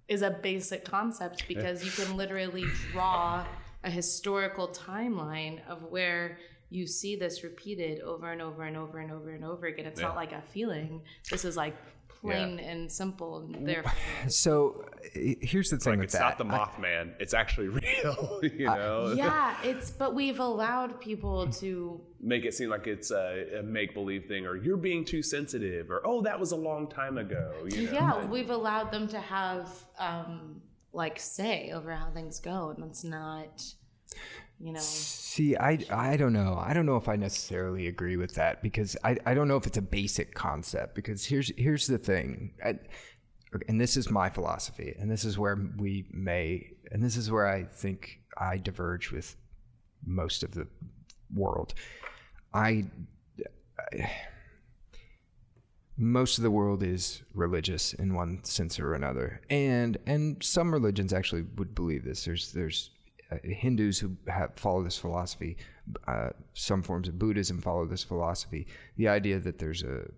is a basic concept because you can literally draw a historical timeline of where you see this repeated over and over and over and over and over again. It's yeah. not like a feeling. This is like plain yeah. and simple. And therefore, so here's the thing like, with it's that. Not the Mothman. I, it's actually real. You know. yeah, it's but we've allowed people to make it seem like it's a, a make believe thing, or you're being too sensitive, or oh, that was a long time ago. You know? Yeah, we've allowed them to have um, like say over how things go, and that's not you know? See i i don't know. I don't know if i necessarily agree with that because i i don't know if it's a basic concept because here's here's the thing. I, and this is my philosophy and this is where we may and this is where i think i diverge with most of the world. I, I most of the world is religious in one sense or another. And and some religions actually would believe this. There's there's uh, Hindus who have, follow this philosophy, uh, some forms of Buddhism follow this philosophy. The idea that there's a,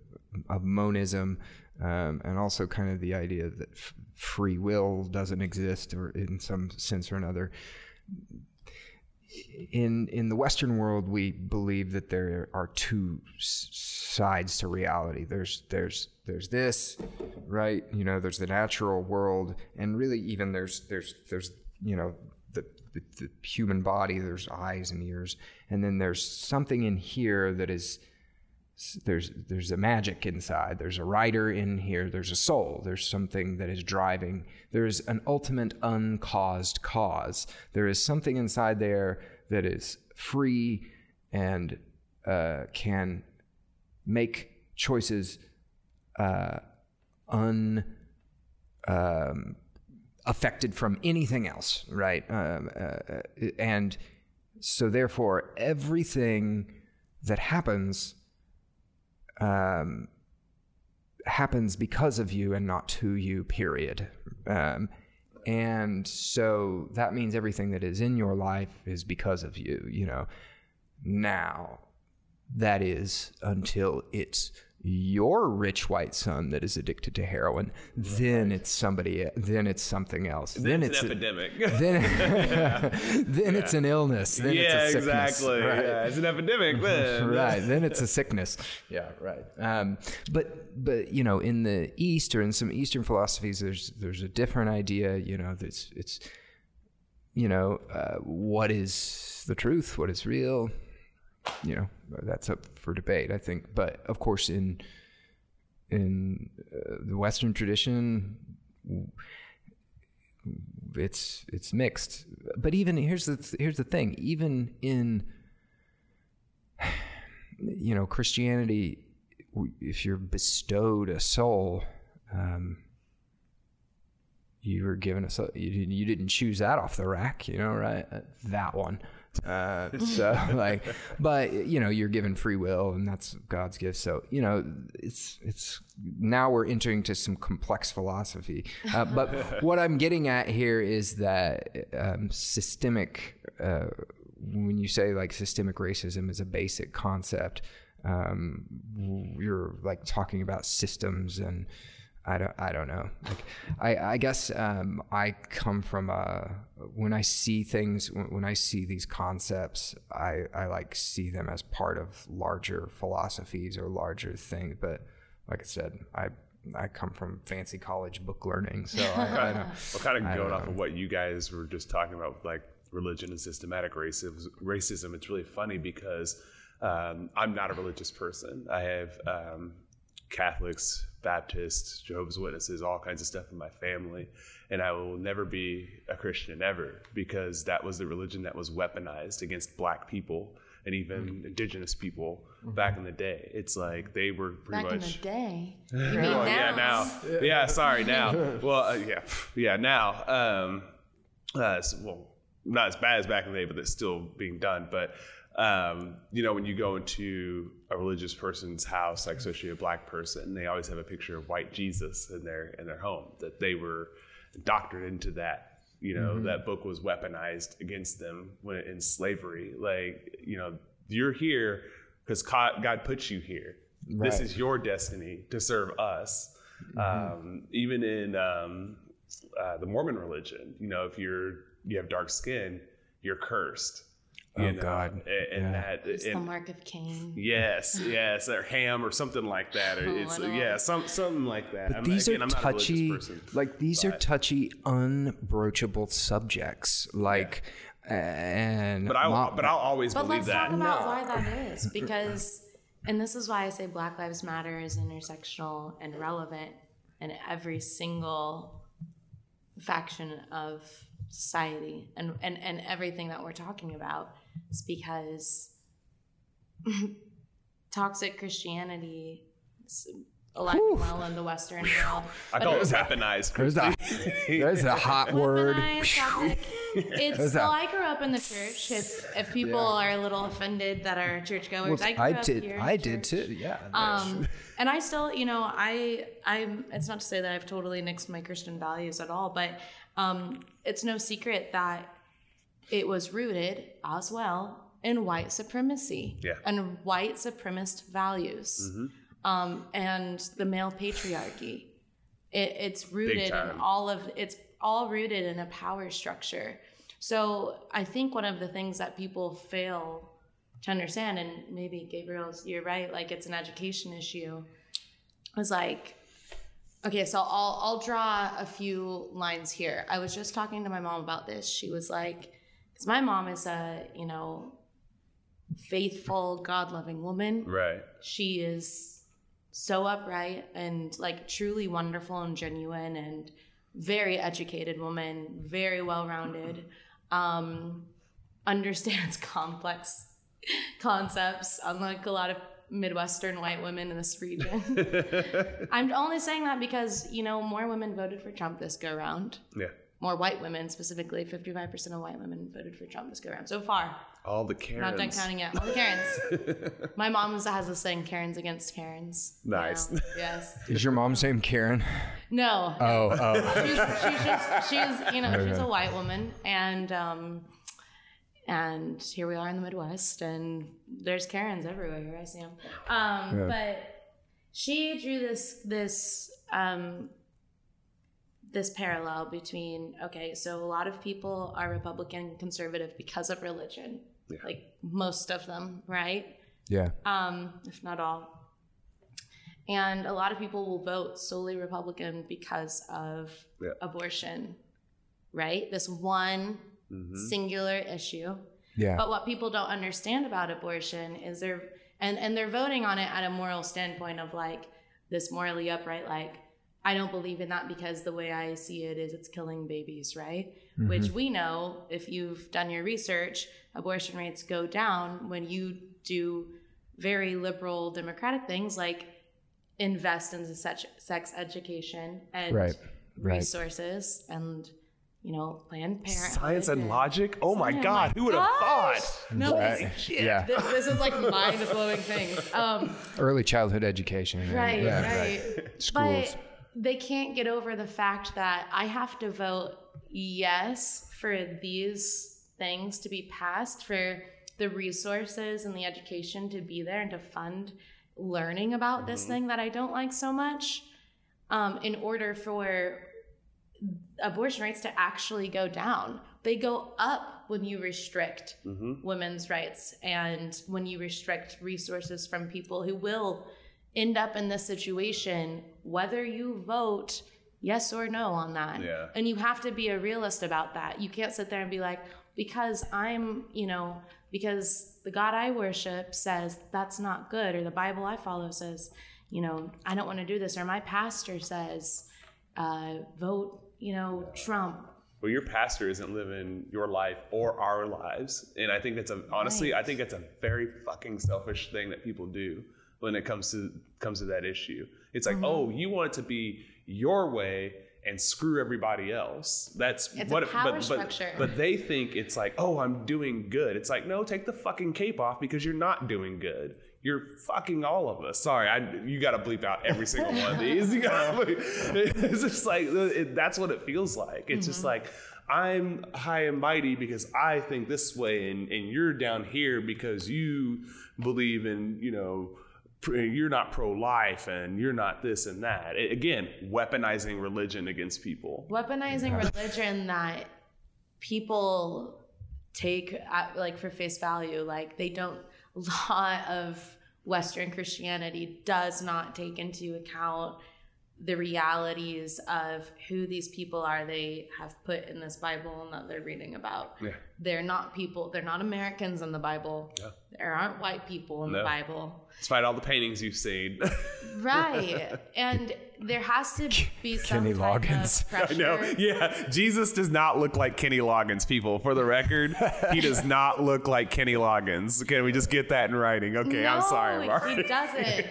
a monism, um, and also kind of the idea that f- free will doesn't exist, or in some sense or another. In in the Western world, we believe that there are two sides to reality. There's there's there's this, right? You know, there's the natural world, and really even there's there's there's you know the, the human body, there's eyes and ears, and then there's something in here that is there's there's a magic inside. There's a writer in here. There's a soul. There's something that is driving. There's an ultimate uncaused cause. There is something inside there that is free and uh, can make choices uh, un um, affected from anything else right um, uh, and so therefore everything that happens um, happens because of you and not to you, period. Um, and so that means everything that is in your life is because of you, you know. Now, that is until it's your rich white son that is addicted to heroin, then it's somebody, then it's something else. Then, Then it's it's an a- epidemic. then, then it's an illness. Then yeah, it's a sickness. exactly. right? Yeah, it's an epidemic then. right then it's a sickness yeah right um, but but you know in the east or in some eastern philosophies there's there's a different idea you know that's it's you know uh, what is the truth what is real you know that's up for debate i think. But of course in in uh, the western tradition it's it's mixed. But even here's the here's the thing. Even in you know christianity if you're bestowed a soul um, you were given a soul you didn't, choose that off the rack you know right? That one uh, so like but you know you're given free will and that's god's gift. So you know it's it's now we're entering to some complex philosophy. Uh, but what i'm getting at here is that um, systemic uh, when you say like systemic racism is a basic concept um, you're like talking about systems and I don't, I don't know. Like, I, I guess um, I come from a, when I see things, when, I see these concepts, I, I like see them as part of larger philosophies or larger things. But like I said, I, I come from fancy college book learning, so I, I don't. Well, kind of going off of what you guys were just talking about, like religion and systematic racism. Racism. It's really funny because um, I'm not a religious person. I have um, Catholics, Baptists, Jehovah's Witnesses, all kinds of stuff in my family, and I will never be a Christian ever because that was the religion that was weaponized against Black people and even Indigenous people back in the day. It's like they were pretty Back in much the day. You mean well, now? yeah, now. Yeah, sorry, now. Well, uh, yeah, yeah, now. Um, uh, it's- well, not as bad as back in the day, but it's still being done. But um, you know, when you go into a religious person's house, like especially a black person, they always have a picture of white Jesus in their in their home. That they were doctored into that. You know, that book was weaponized against them when in slavery. Like, you know, you're here because God put you here. This is your destiny to serve us. Um, even in um, uh, the Mormon religion, you know, if you're you have dark skin, you're cursed. Oh, you Oh, know? God. A- and, Yeah. that It's the mark of Cain. yes, yes, or ham or something like that, or Oh, it's I yeah, some something like that. But I'm- these again, are I'm not touchy, person, like these are touchy, unbroachable subjects. Like, and But I will Mo- but I'll always But believe let's that. talk about why that is because, and this is why I say Black Lives Matter is intersectional and relevant in every single faction of society and, and, and everything that we're talking about is because toxic Christianity is alive and well in the Western world. I call it weaponized. there's a there's a hot word. Weaponized. It's What's well, that? I grew up in the church. If if people are a little offended that are churchgoers, I grew I up did. here in I did church. too. Yeah. Um, and I still, you know, I I'm. It's not to say that I've totally nixed my Christian values at all, but um, it's no secret that it was rooted as well in white supremacy Yeah. and white supremacist values um, and the male patriarchy. It, it's rooted in all of it's all rooted in a power structure. So I think one of the things that people fail to understand, and maybe Gabriel's, you're right, like it's an education issue, is like, okay, so I'll I'll draw a few lines here. I was just talking to my mom about this. She was like, because my mom is a you know faithful, God loving woman. Right. She is so upright and like truly wonderful and genuine and very educated woman, very well rounded, um, understands complex concepts, unlike a lot of Midwestern white women in this region. I'm only saying that because, you know, more women voted for Trump this go round. Yeah. More white women, specifically, 55% of white women voted for Trump this go round so far. All the Karens. Not done counting yet. All the Karens. My mom has this saying Karens against Karens. you Nice. know? Yes. Is your mom's name Karen? No. Oh, oh. she's, she's just she's you know she's a white woman and um and here we are in the midwest and there's karens everywhere here i see them um Yeah. but she drew this this um this parallel between okay so a lot of people are republican and conservative because of religion Yeah. like most of them right Yeah. um, if not all. And a lot of people will vote solely Republican because of Yeah. abortion, right? This one Mhm. singular issue. Yeah. But what people don't understand about abortion is they're and and they're voting on it at a moral standpoint of like this morally upright like I don't believe in that because the way I see it is it's killing babies, right? Which we know if you've done your research, abortion rates go down when you do very liberal democratic things like invest in sex, sex education and Right, right. resources and you know planned parenthood Science and and- logic. Oh my Science- God, who would have thought? No, Right. this, Yeah. this, this is like mind blowing things. Um, Early childhood education. yeah. right, right. Schools. But they can't get over the fact that I have to vote yes for these things to be passed, for the resources and the education to be there and to fund learning about this thing that I don't like so much, um, in order for abortion rights to actually go down. They go up when you restrict women's rights and when you restrict resources from people who will end up in this situation, whether you vote yes or no on that. Yeah. And you have to be a realist about that. You can't sit there and be like, because I'm, you know, because the God I worship says that's not good, or the Bible I follow says, you know, I don't want to do this, or my pastor says, uh, vote, you know, Trump. Well, your pastor isn't living your life or our lives, and I think that's a honestly, I think that's a very fucking selfish thing that people do when it comes to comes to that issue. It's Mm-hmm. like, oh, you want it to be your way and screw everybody else. That's It's a power but, but structure. but they think it's like, oh, I'm doing good. It's like, no, take the fucking cape off because you're not doing good. You're fucking all of us. Sorry, I you got to bleep out every single one of these. You gotta it's just like it, that's what it feels like. It's just like I'm high and mighty because I think this way, and and you're down here because you believe in you know you're not pro-life and you're not this and that. A- again, weaponizing religion against people. Weaponizing religion that people take at, like for face value, like they don't. A lot of Western Christianity does not take into account the realities of who these people are they have put in this Bible and that they're reading about. Yeah. They're not people, they're not Americans in the Bible. Yeah. There aren't white people in the No. Bible. Despite all the paintings you've seen. Right. and there has to be some Kenny type Loggins. of pressure. No, yeah. Jesus does not look like Kenny Loggins, people. For the record, he does not look like Kenny Loggins. Can we just get that in writing? Okay, I'm sorry, No, Mark. he doesn't.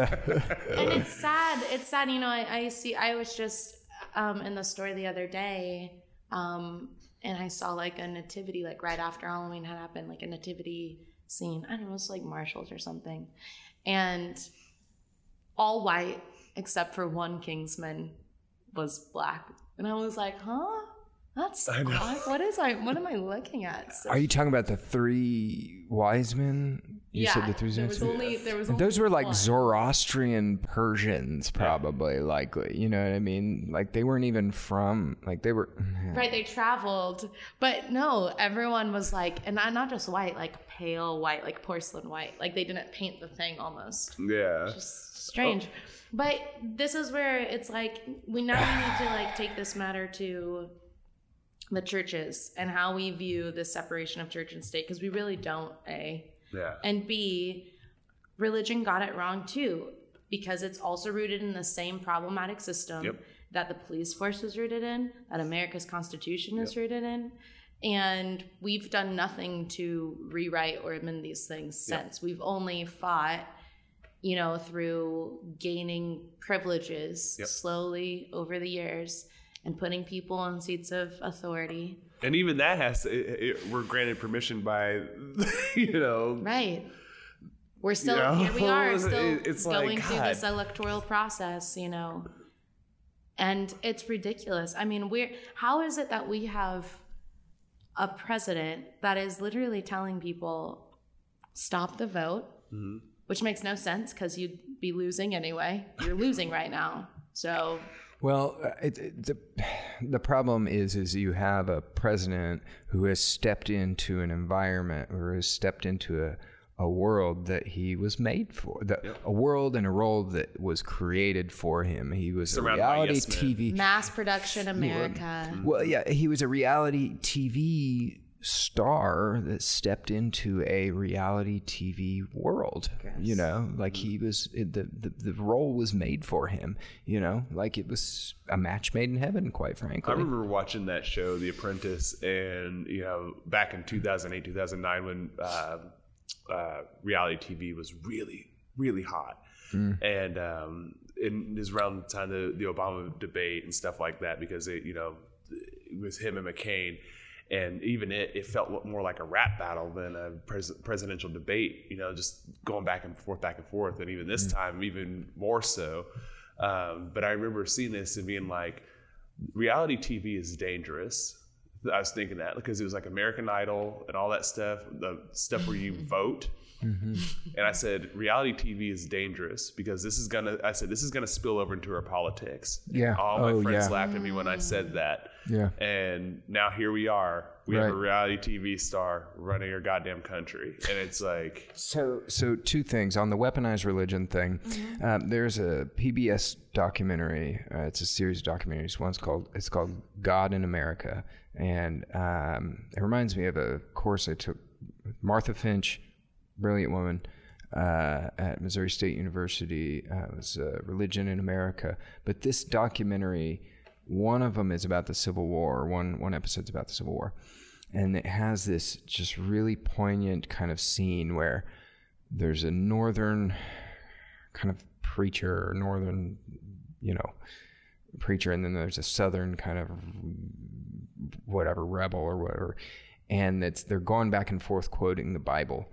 and it's sad. It's sad. You know, I, I see. I was just um, in the store the other day, um, and I saw like a nativity, like right after Halloween had happened, like a nativity scene. I don't know, it's like Marshalls or something, and all white except for one Kingsman was black, and I was like, huh. That's I what is I? What am I looking at? So- Are you talking about the three wise men? You yeah, said the three there was only there was only Those were like one. Zoroastrian Persians, probably, likely. You know what I mean? Like they weren't even from, like they were. Right, they traveled, but no, everyone was like, and not not just white, like pale white, like porcelain white. Like they didn't paint the thing almost. Yeah. Just strange. Oh. But this is where it's like we now need to like take this matter to the churches and how we view the separation of church and state because we really don't. A Yeah. And B, religion got it wrong too, because it's also rooted in the same problematic system Yep. that the police force is rooted in, that America's Constitution is rooted in. And we've done nothing to rewrite or amend these things since. We've only fought, you know, through gaining privileges Yep. slowly over the years and putting people in seats of authority. And even that has it, it, we're granted permission by, you know, Right. We're still Yeah. here. We are still It- it's like, going through this electoral process, you know, and it's ridiculous. I mean, we're how is it that we have a president that is literally telling people stop the vote, Mm-hmm. which makes no sense because you'd be losing anyway. You're losing right now, so Well, uh, it, it, the the problem is is you have a president who has stepped into an environment or has stepped into a a world that he was made for, the, a world and a role that was created for him. He was Surrounded a reality yes. TV. mass production America. Well, yeah, he was a reality TV star that stepped into a reality TV world. You know, like he was it, the, the the role was made for him. You know, like it was a match made in heaven. Quite frankly, I remember watching that show, The Apprentice, and you know, back in 2008, 2009, when uh, uh, reality TV was really, really hot, and um, it was around the time the, the Obama debate and stuff like that, because it, you know, it was him and McCain. And even it, it felt more like a rap battle than a pres- presidential debate, you know, just going back and forth, back and forth. And even this time, even more so. Um, but I remember seeing this and being like, reality TV is dangerous. I was thinking that because it was like American Idol and all that stuff, the stuff where you vote. And I said, reality TV is dangerous because this is gonna. I said this is gonna spill over into our politics. Yeah. All my Oh, friends yeah. laughed at me when I said that. Yeah. And now here we are. We have a reality TV star running our goddamn country, and it's like, So, so two things on the weaponized religion thing. Um, there's a PBS documentary. Uh, it's a series of documentaries. One's called it's called God in America, and um, it reminds me of a course I took. with Martha Finch, brilliant woman uh, at Missouri State University. Uh, it was uh, Religion in America. But this documentary, one of them is about the Civil War. One one episode's about the Civil War, and it has this just really poignant kind of scene where there's a northern kind of preacher, northern, you know, preacher, and then there's a southern kind of whatever rebel or whatever, and it's they're going back and forth quoting the Bible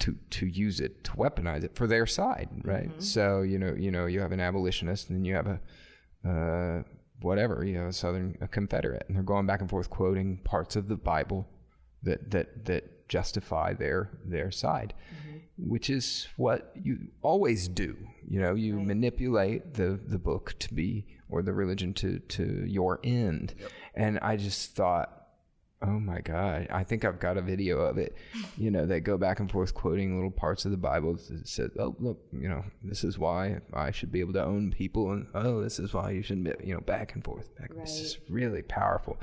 to to use it to weaponize it for their side, right? So you know you know you have an abolitionist and then you have a uh, whatever you know a southern a Confederate, and they're going back and forth quoting parts of the Bible that that that justify their their side, mm-hmm. which is what you always do. You know, you manipulate the the book to be or the religion to to your end, and I just thought. Oh my God. I think I've got a video of it. You know, they go back and forth quoting little parts of the Bible that said, oh, look, you know, this is why I should be able to own people. And oh, this is why you shouldn't be, you know, back and forth. Back. This is really powerful.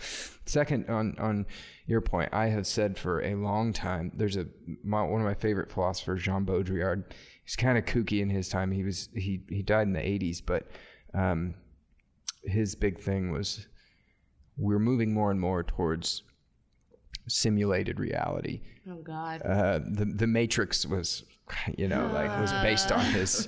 Second, on, on your point, I have said for a long time, there's a, my, one of my favorite philosophers, Jean Baudrillard. He's kind of kooky in his time. He was, he, he died in the 80s, but um, his big thing was we're moving more and more towards simulated reality. Oh God. Uh, the the Matrix was, you know, like was based on his.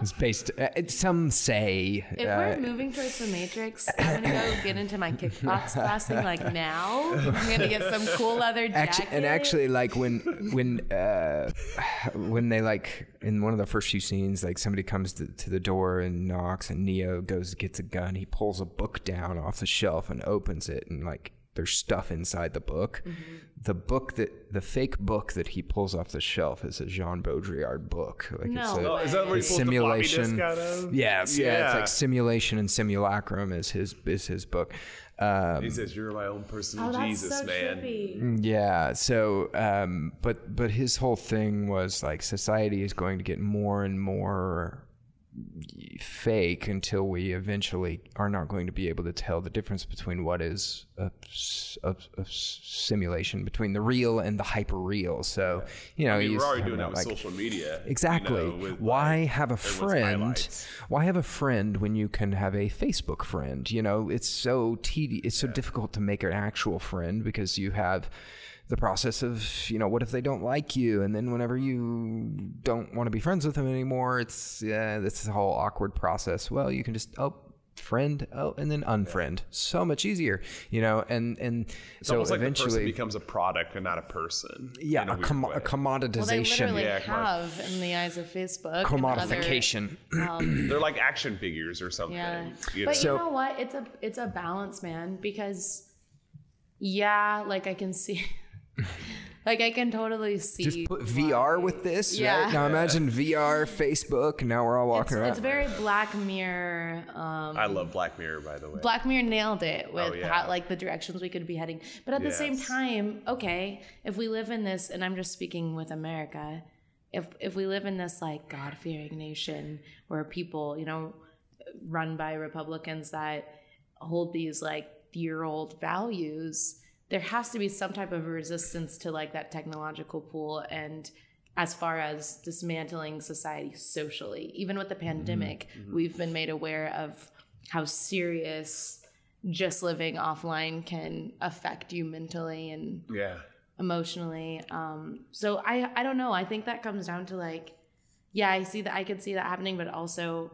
was based. Uh, some say. If uh, we're moving towards the Matrix, I'm gonna go get into my kickbox classing like now. I'm gonna get some cool leather jacket. Actually, and actually, like when when uh, when they like in one of the first few scenes, like somebody comes to, to the door and knocks, and Neo goes gets a gun. He pulls a book down off the shelf and opens it, and like there's stuff inside the book. Mm-hmm. The book that the fake book that he pulls off the shelf is a Jean Baudrillard book. Like No it's a, oh, is that where he pulls the floppy disk simulation. out of? Yes, yeah. it's like simulation and simulacrum is his is his book. Um, He says, "You're my own personal oh, Jesus, so man." trippy. yeah. So, um, but but his whole thing was like society is going to get more and more fake until we eventually are not going to be able to tell the difference between what is a a simulation between the real and the hyper real. So, you know, I mean, you we're already doing that with like- social media. you Exactly. know, with, why like, have a friend? highlights. Why have a friend when you can have a Facebook friend? You know, it's so tedious. It's so difficult to make an actual friend because you have the process of you know what if they don't like you and then whenever you don't want to be friends with them anymore it's yeah this whole awkward process well you can just oh friend oh and then unfriend so much easier you know and and It's so almost like the eventually becomes a product and not a person. yeah a a, weird com- a commoditization Well, they literally Yeah, come on. have in the eyes of Facebook. and commodification other- um, They're like action figures or something. Yeah. you but know? So- you know what? It's a it's a balance, man, because yeah, like I can see like I can totally see just put VR with this Yeah. right now imagine VR Facebook now we're all it's, walking around it's very Black Mirror. Um, I love Black Mirror, by the way. Black Mirror nailed it with Oh, yeah. how, like the directions we could be heading. But at the same time, okay, if we live in this, and I'm just speaking with America, if if we live in this like God fearing nation where people, you know, run by Republicans that hold these like year old values, there has to be some type of resistance to like that technological pool and as far as dismantling society socially. Even with the pandemic, we've been made aware of how serious just living offline can affect you mentally and yeah. emotionally. Um, so I I don't know. I think that comes down to like, yeah, I see that I could see that happening, but also,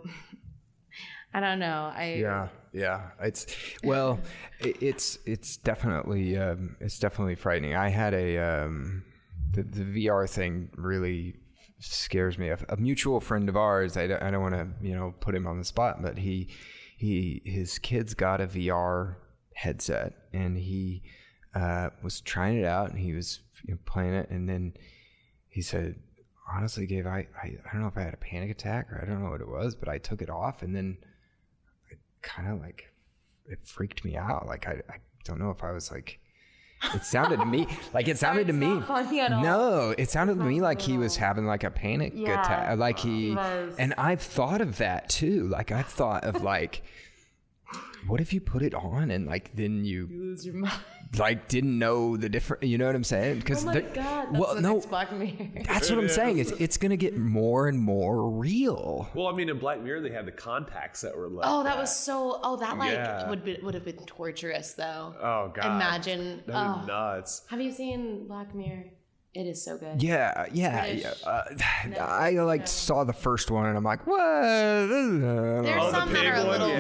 I don't know. I Yeah, yeah. It's well, it's it's definitely um, it's definitely frightening. I had a um, the the VR thing really scares me. A, a mutual friend of ours. I don't, I don't want to you know put him on the spot, but he he his kids got a VR headset and he uh, was trying it out and he was you know, playing it and then he said honestly Gabe I, I I don't know if I had a panic attack or I don't know what it was but I took it off and then kind of like it freaked me out. Like I, I don't know if I was like it sounded to me like it sounded to me not funny at all. no it sounded to me like he was having like a panic Yeah, attack uh, like he was. and i've thought of that too like i've thought of like what if you put it on and like then you lose your mind. Like didn't know the different you know what i'm saying because Oh my god! That's well the no next Black Mirror. that's what i'm saying it's it's gonna get more and more real Well, I mean, in Black Mirror, they had the contacts that were like. Oh, that was so. Oh, that like Yeah. would be, would have been torturous though. Oh God. Imagine. That'd Oh. be nuts. Have you seen Black Mirror? It is so good. Yeah, yeah, yeah. Uh, I like saw the first one and I'm like, what? There's Oh, the some that are a pig one? little Yeah.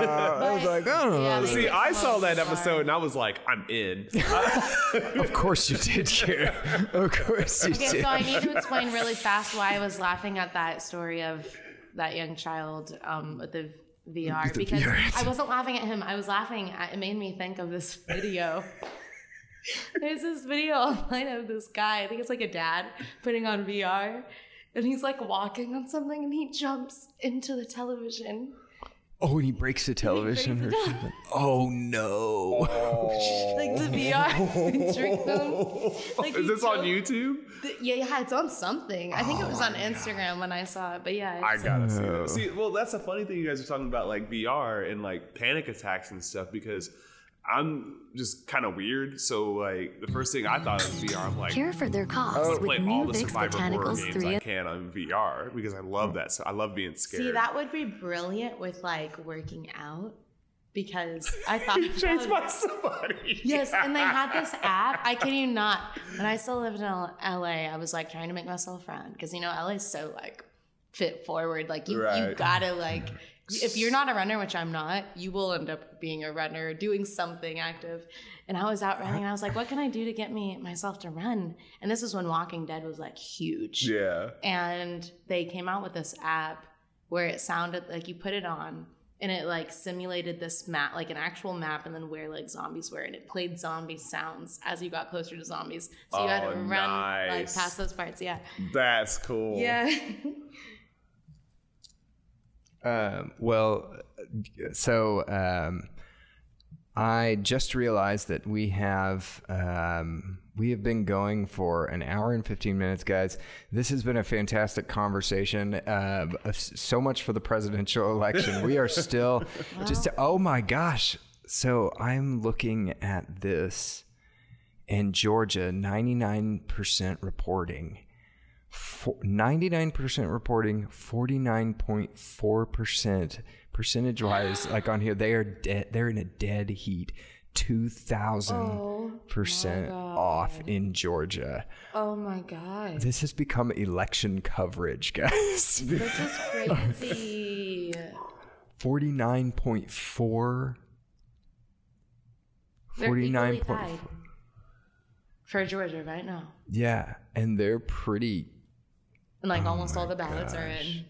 weird. Yeah, I was like, I don't know. Yeah, See, I saw that bizarre. episode and I was like, I'm in. Of course you did, Karen. Of course you Okay, did. so I need to explain really fast why I was laughing at that story of that young child um, with the VR With the because VR. I wasn't laughing at him. I was laughing. At, it made me think of this video. There's this video online of this guy. I think it's like a dad putting on VR, and he's like walking on something, and he jumps into the television. oh, and he breaks the television or breaks it something. Oh no. Like the VR trick them. Like Is he this on YouTube? Th- Yeah, yeah, it's on something. I think it oh was on Instagram when I saw it, but yeah, I gotta see that. Oh. See, well, that's the funny thing you guys are talking about, like VR and like panic attacks and stuff, because I'm just kind of weird. So, like, the first thing I thought of VR, I'm like, Care for their I'm gonna with play all new the Vicks Survivor horror Botanicals games 3 I can on VR because I love that. So I love being scared. see that would be brilliant with like working out because I thought You chased by somebody. yes, and they had this app. I kid you not. When I still lived in L- LA, I was like trying to make myself run because you know LA's so like fit forward. Like you, you gotta like. If you're not a runner, which I'm not, you will end up being a runner, doing something active. And I was out running, and I was like, "What can I do to get me myself to run?" And this is when Walking Dead was like huge. Yeah. and they came out with this app where it sounded like you put it on and it like simulated this map like an actual map and then where like zombies were and it played zombie sounds as you got closer to zombies so you had to Oh, run like past those parts yeah That's cool. yeah Um, well, so um, I just realized that we have um, we have been going for an hour and 15 minutes, guys. This has been a fantastic conversation. Uh, so much for the presidential election. We are still just oh my gosh. So I'm looking at this in Georgia, 99% reporting. 99% reporting, 49.4% percentage wise, like on here, they are dead. They're in a dead heat. 2000% off in Georgia. Oh my God. This has become election coverage, guys. This is crazy. 49.4. They're 49 equally point tied for Georgia right now. Yeah, and they're pretty. And like almost all oh the ballots are in.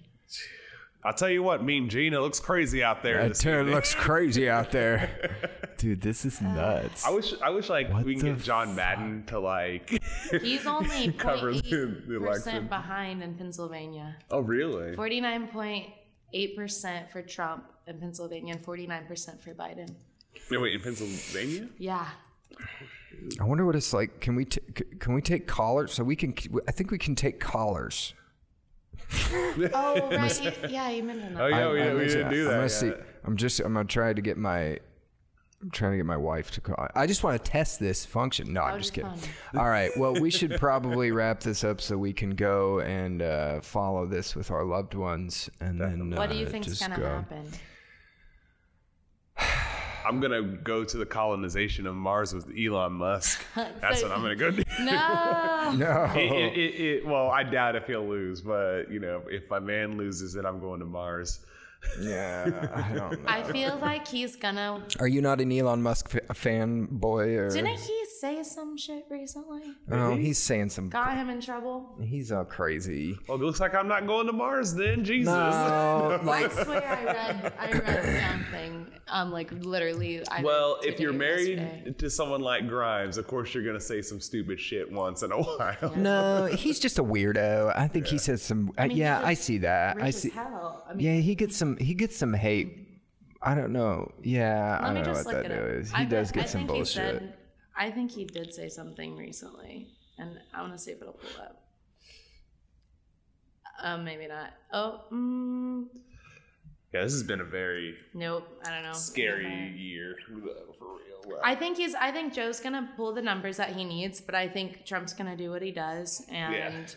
I'll tell you what, Mean Gene, it looks crazy out there. That this turn looks crazy out there. Dude, this is uh, nuts. I wish, I wish, like What we can get John Madden to like. He's only Cover the- the 0.8% election. behind in Pennsylvania. oh, really? 49.8% for Trump in Pennsylvania and 49% for Biden. No, wait, in Pennsylvania? Yeah. I wonder what it's like. Can we t- c- can we take callers? So we can. I think we can take callers. Oh, right. you- yeah, you mentioned that. Oh, yeah, I- we, I'm we gonna- didn't do I'm that. gonna see. I'm just. I'm gonna try to get my. I'm trying to get my wife to call. I just want to test this function. No, I'm Oh, just just kidding. fun. All right. Well, we should probably wrap this up so we can go and uh, follow this with our loved ones, and then What do you uh, think's going to go. happen? I'm gonna go to the colonization of Mars with Elon Musk. That's So- what I'm gonna go do. No. No. It, it, it, it, well, I doubt if he'll lose, but you know, if my man loses, then I'm going to Mars. yeah. I don't know. I feel like he's gonna. Are you not an Elon Musk fa- fan boy? Or Didn't he say some shit recently? Oh, he's saying some. Got him in trouble? He's all crazy. Well, it looks like I'm not going to Mars then. Jesus. No, I like swear I read I read something. Um, like literally. I Well, if you're married yesterday. to someone like Grimes, of course you're gonna say some stupid shit once in a while. no, he's just a weirdo. I think he says some. uh, mean, yeah, I see that. I see. hell. I mean, Yeah, he gets some. He gets some hate. I don't know. Yeah, I let me don't know what that is. that it up. is. I He bet- does get I some think he bullshit. Said- I think he did say something recently, and I want to see if it'll pull up. Um, maybe not. Oh, mm, Yeah, this has been a very nope. I don't know. scary Never. year for real. I think he's. I think Joe's gonna pull the numbers that he needs, but I think Trump's gonna do what he does and,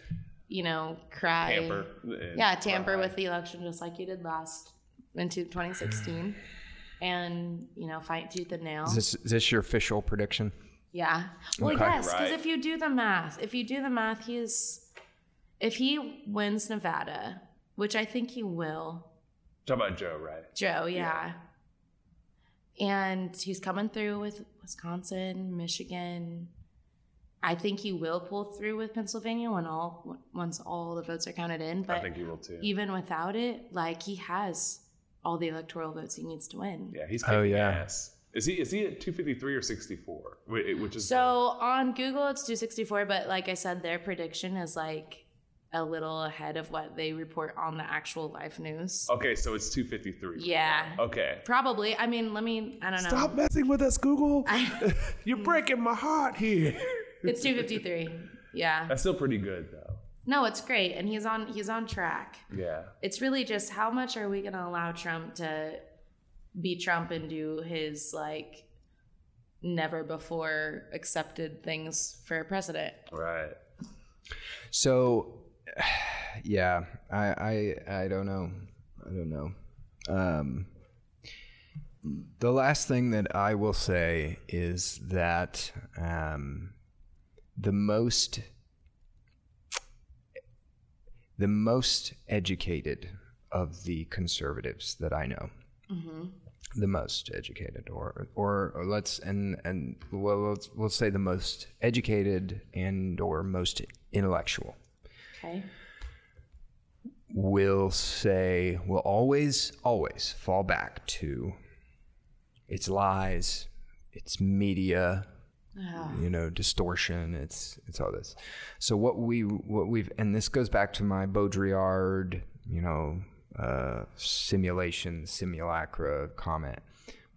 you know, cry. Tamper. and Yeah, tamper cry. with the election just like you did last into 2016, and you know, fight tooth and nail. Is this, is this your official prediction? Yeah. Well, Okay. yes, because Right. if you do the math, if you do the math, he's if he wins Nevada, which I think he will, Talk about Joe, right? Joe, yeah. And he's coming through with Wisconsin, Michigan. I think he will pull through with Pennsylvania when all once all the votes are counted in. But I think he will too. even without it, like he has all the electoral votes he needs to win. Yeah, he's Oh, yeah. ass. Is he is he at 253 or 64? Which is So on Google, it's 264, but like I said, their prediction is like a little ahead of what they report on the actual live news. Okay, so it's 253. Yeah. Okay. Probably. I mean, let me, I don't know. Stop messing with us, Google. I, You're breaking my heart here. it's 253. Yeah. That's still pretty good though. No, it's great. And he's on, he's on track. Yeah. It's really just how much are we going to allow Trump to be Trump and do his like never before accepted things for a president? Right. So, yeah, I, I, I don't know. I don't know. Um, the last thing that I will say is that um, the most, the most educated of the conservatives that I know, Mm-hmm. the most educated, or, or or let's and and well, let's we'll say the most educated and or most intellectual. Okay. will say will always always fall back to it's lies it's media ah. you know distortion it's it's all this. So what we what we've and this goes back to my baudrillard you know uh simulation simulacra comment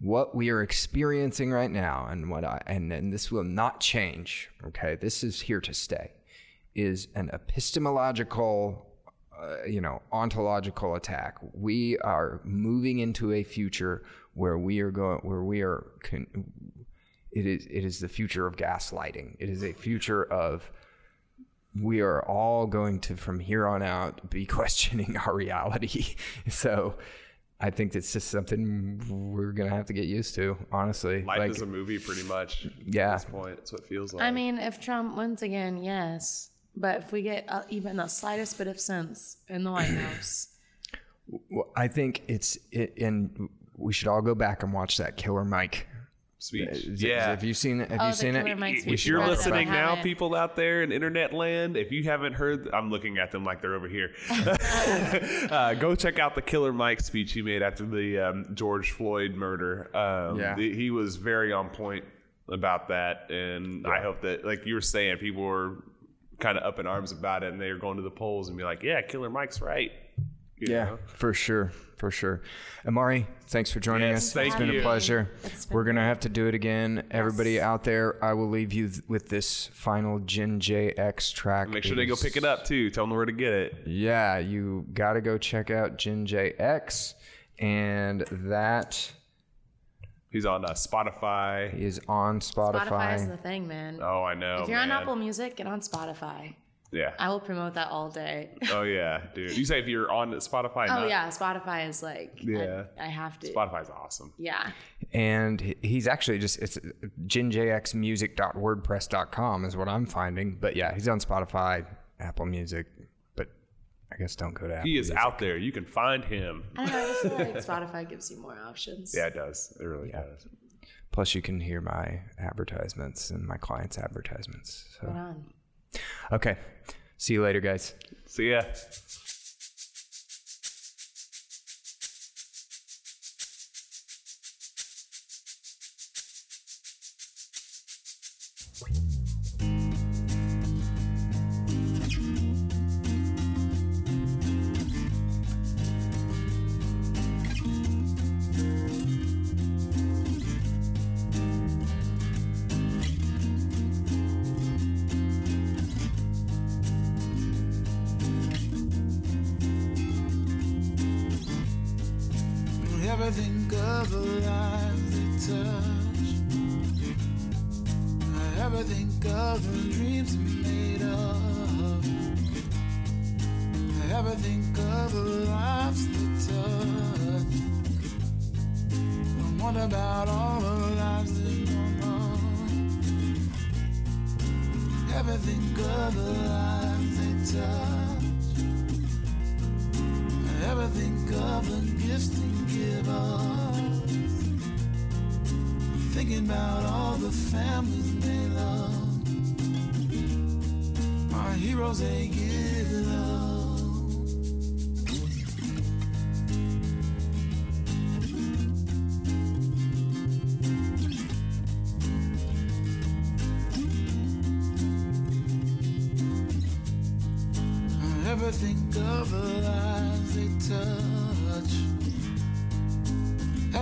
what we are experiencing right now and what I and, and this will not change, okay? This is here to stay. Is an epistemological uh, you know, ontological attack. We are moving into a future where we are going where we are con- it is it is the future of gaslighting. It is a future of we are all going to from here on out be questioning our reality. so I think it's just something we're gonna have to get used to. Honestly, Life like, is a movie, pretty much. Yeah. At this point, it's what it feels like. I mean, if Trump wins again, yes. But if we get uh, even the slightest bit of sense in the White House, well, I think it's it, and we should all go back and watch that Killer Mike. Speech. Is- yeah. have you seen it? Have Oh, you seen it? Mike if you're listening now, haven't. people out there in internet land, if you haven't heard, I'm looking at them like they're over here. uh, go check out the Killer Mike speech he made after the um, George Floyd murder. Um, Yeah. the- he was very on point about that, and I hope that, like you were saying, people were kind of up in arms about it, and they were going to the polls and be like, "Yeah, Killer Mike's right." You Yeah, know? for sure, for sure. Imari, thanks for joining Yes, us. thank it's been you. a pleasure. Been We're gonna have to do it again. Everybody out there, I will leave you th- with this final Jin JX track. Make sure they go pick it up too. Tell them where to get it. Yeah, you got to go check out Jin JX, and that He's on uh, Spotify. is on Spotify. Spotify is the thing, man. Oh, I know. if you're on. Apple Music, get on Spotify. Yeah. I will promote that all day. Oh yeah, dude. You say if you're on Spotify? Oh not- yeah, Spotify is like Yeah. I, I have to. Spotify's awesome. Yeah. and he's actually just it's jinjxmusic.wordpress.com is what I'm finding. But yeah, he's on Spotify, Apple Music, but I guess don't go to Apple. He is Music. out there. You can find him. I don't know. I just feel like Spotify gives you more options. Yeah, it does. It really does. Plus, you can hear my advertisements and my clients' advertisements. Right So on. Okay, see you later, guys. See ya.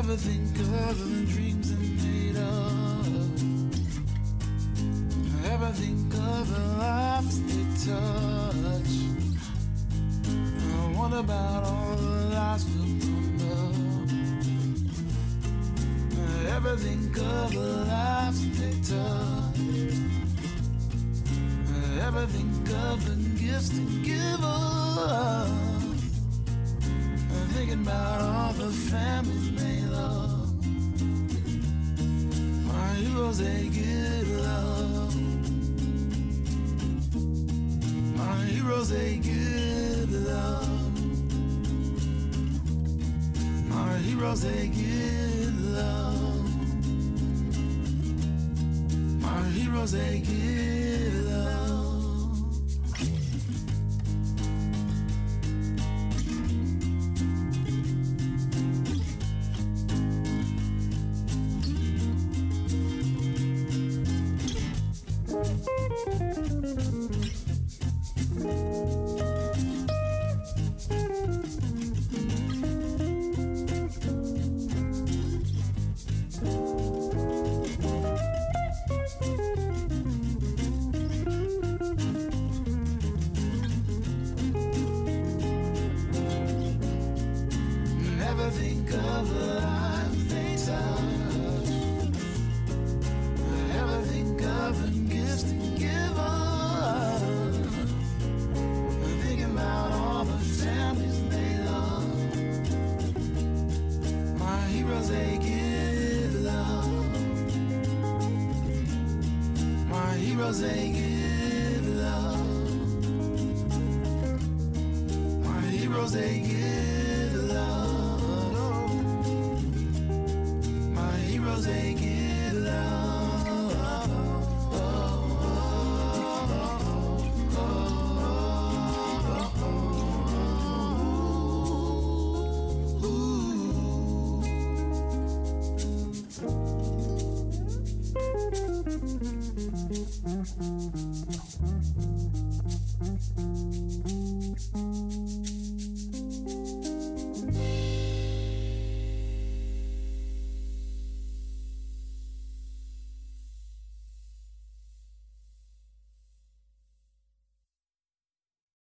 Ever think of the dreams they made of. Ever think of the lives they touch. Wonder about all the lives we'll I ever think of the lives they touch. I ever think of the gifts to give us. Thinking about all the families they My heroes they give love. My heroes they give love. My heroes they give love. My heroes love.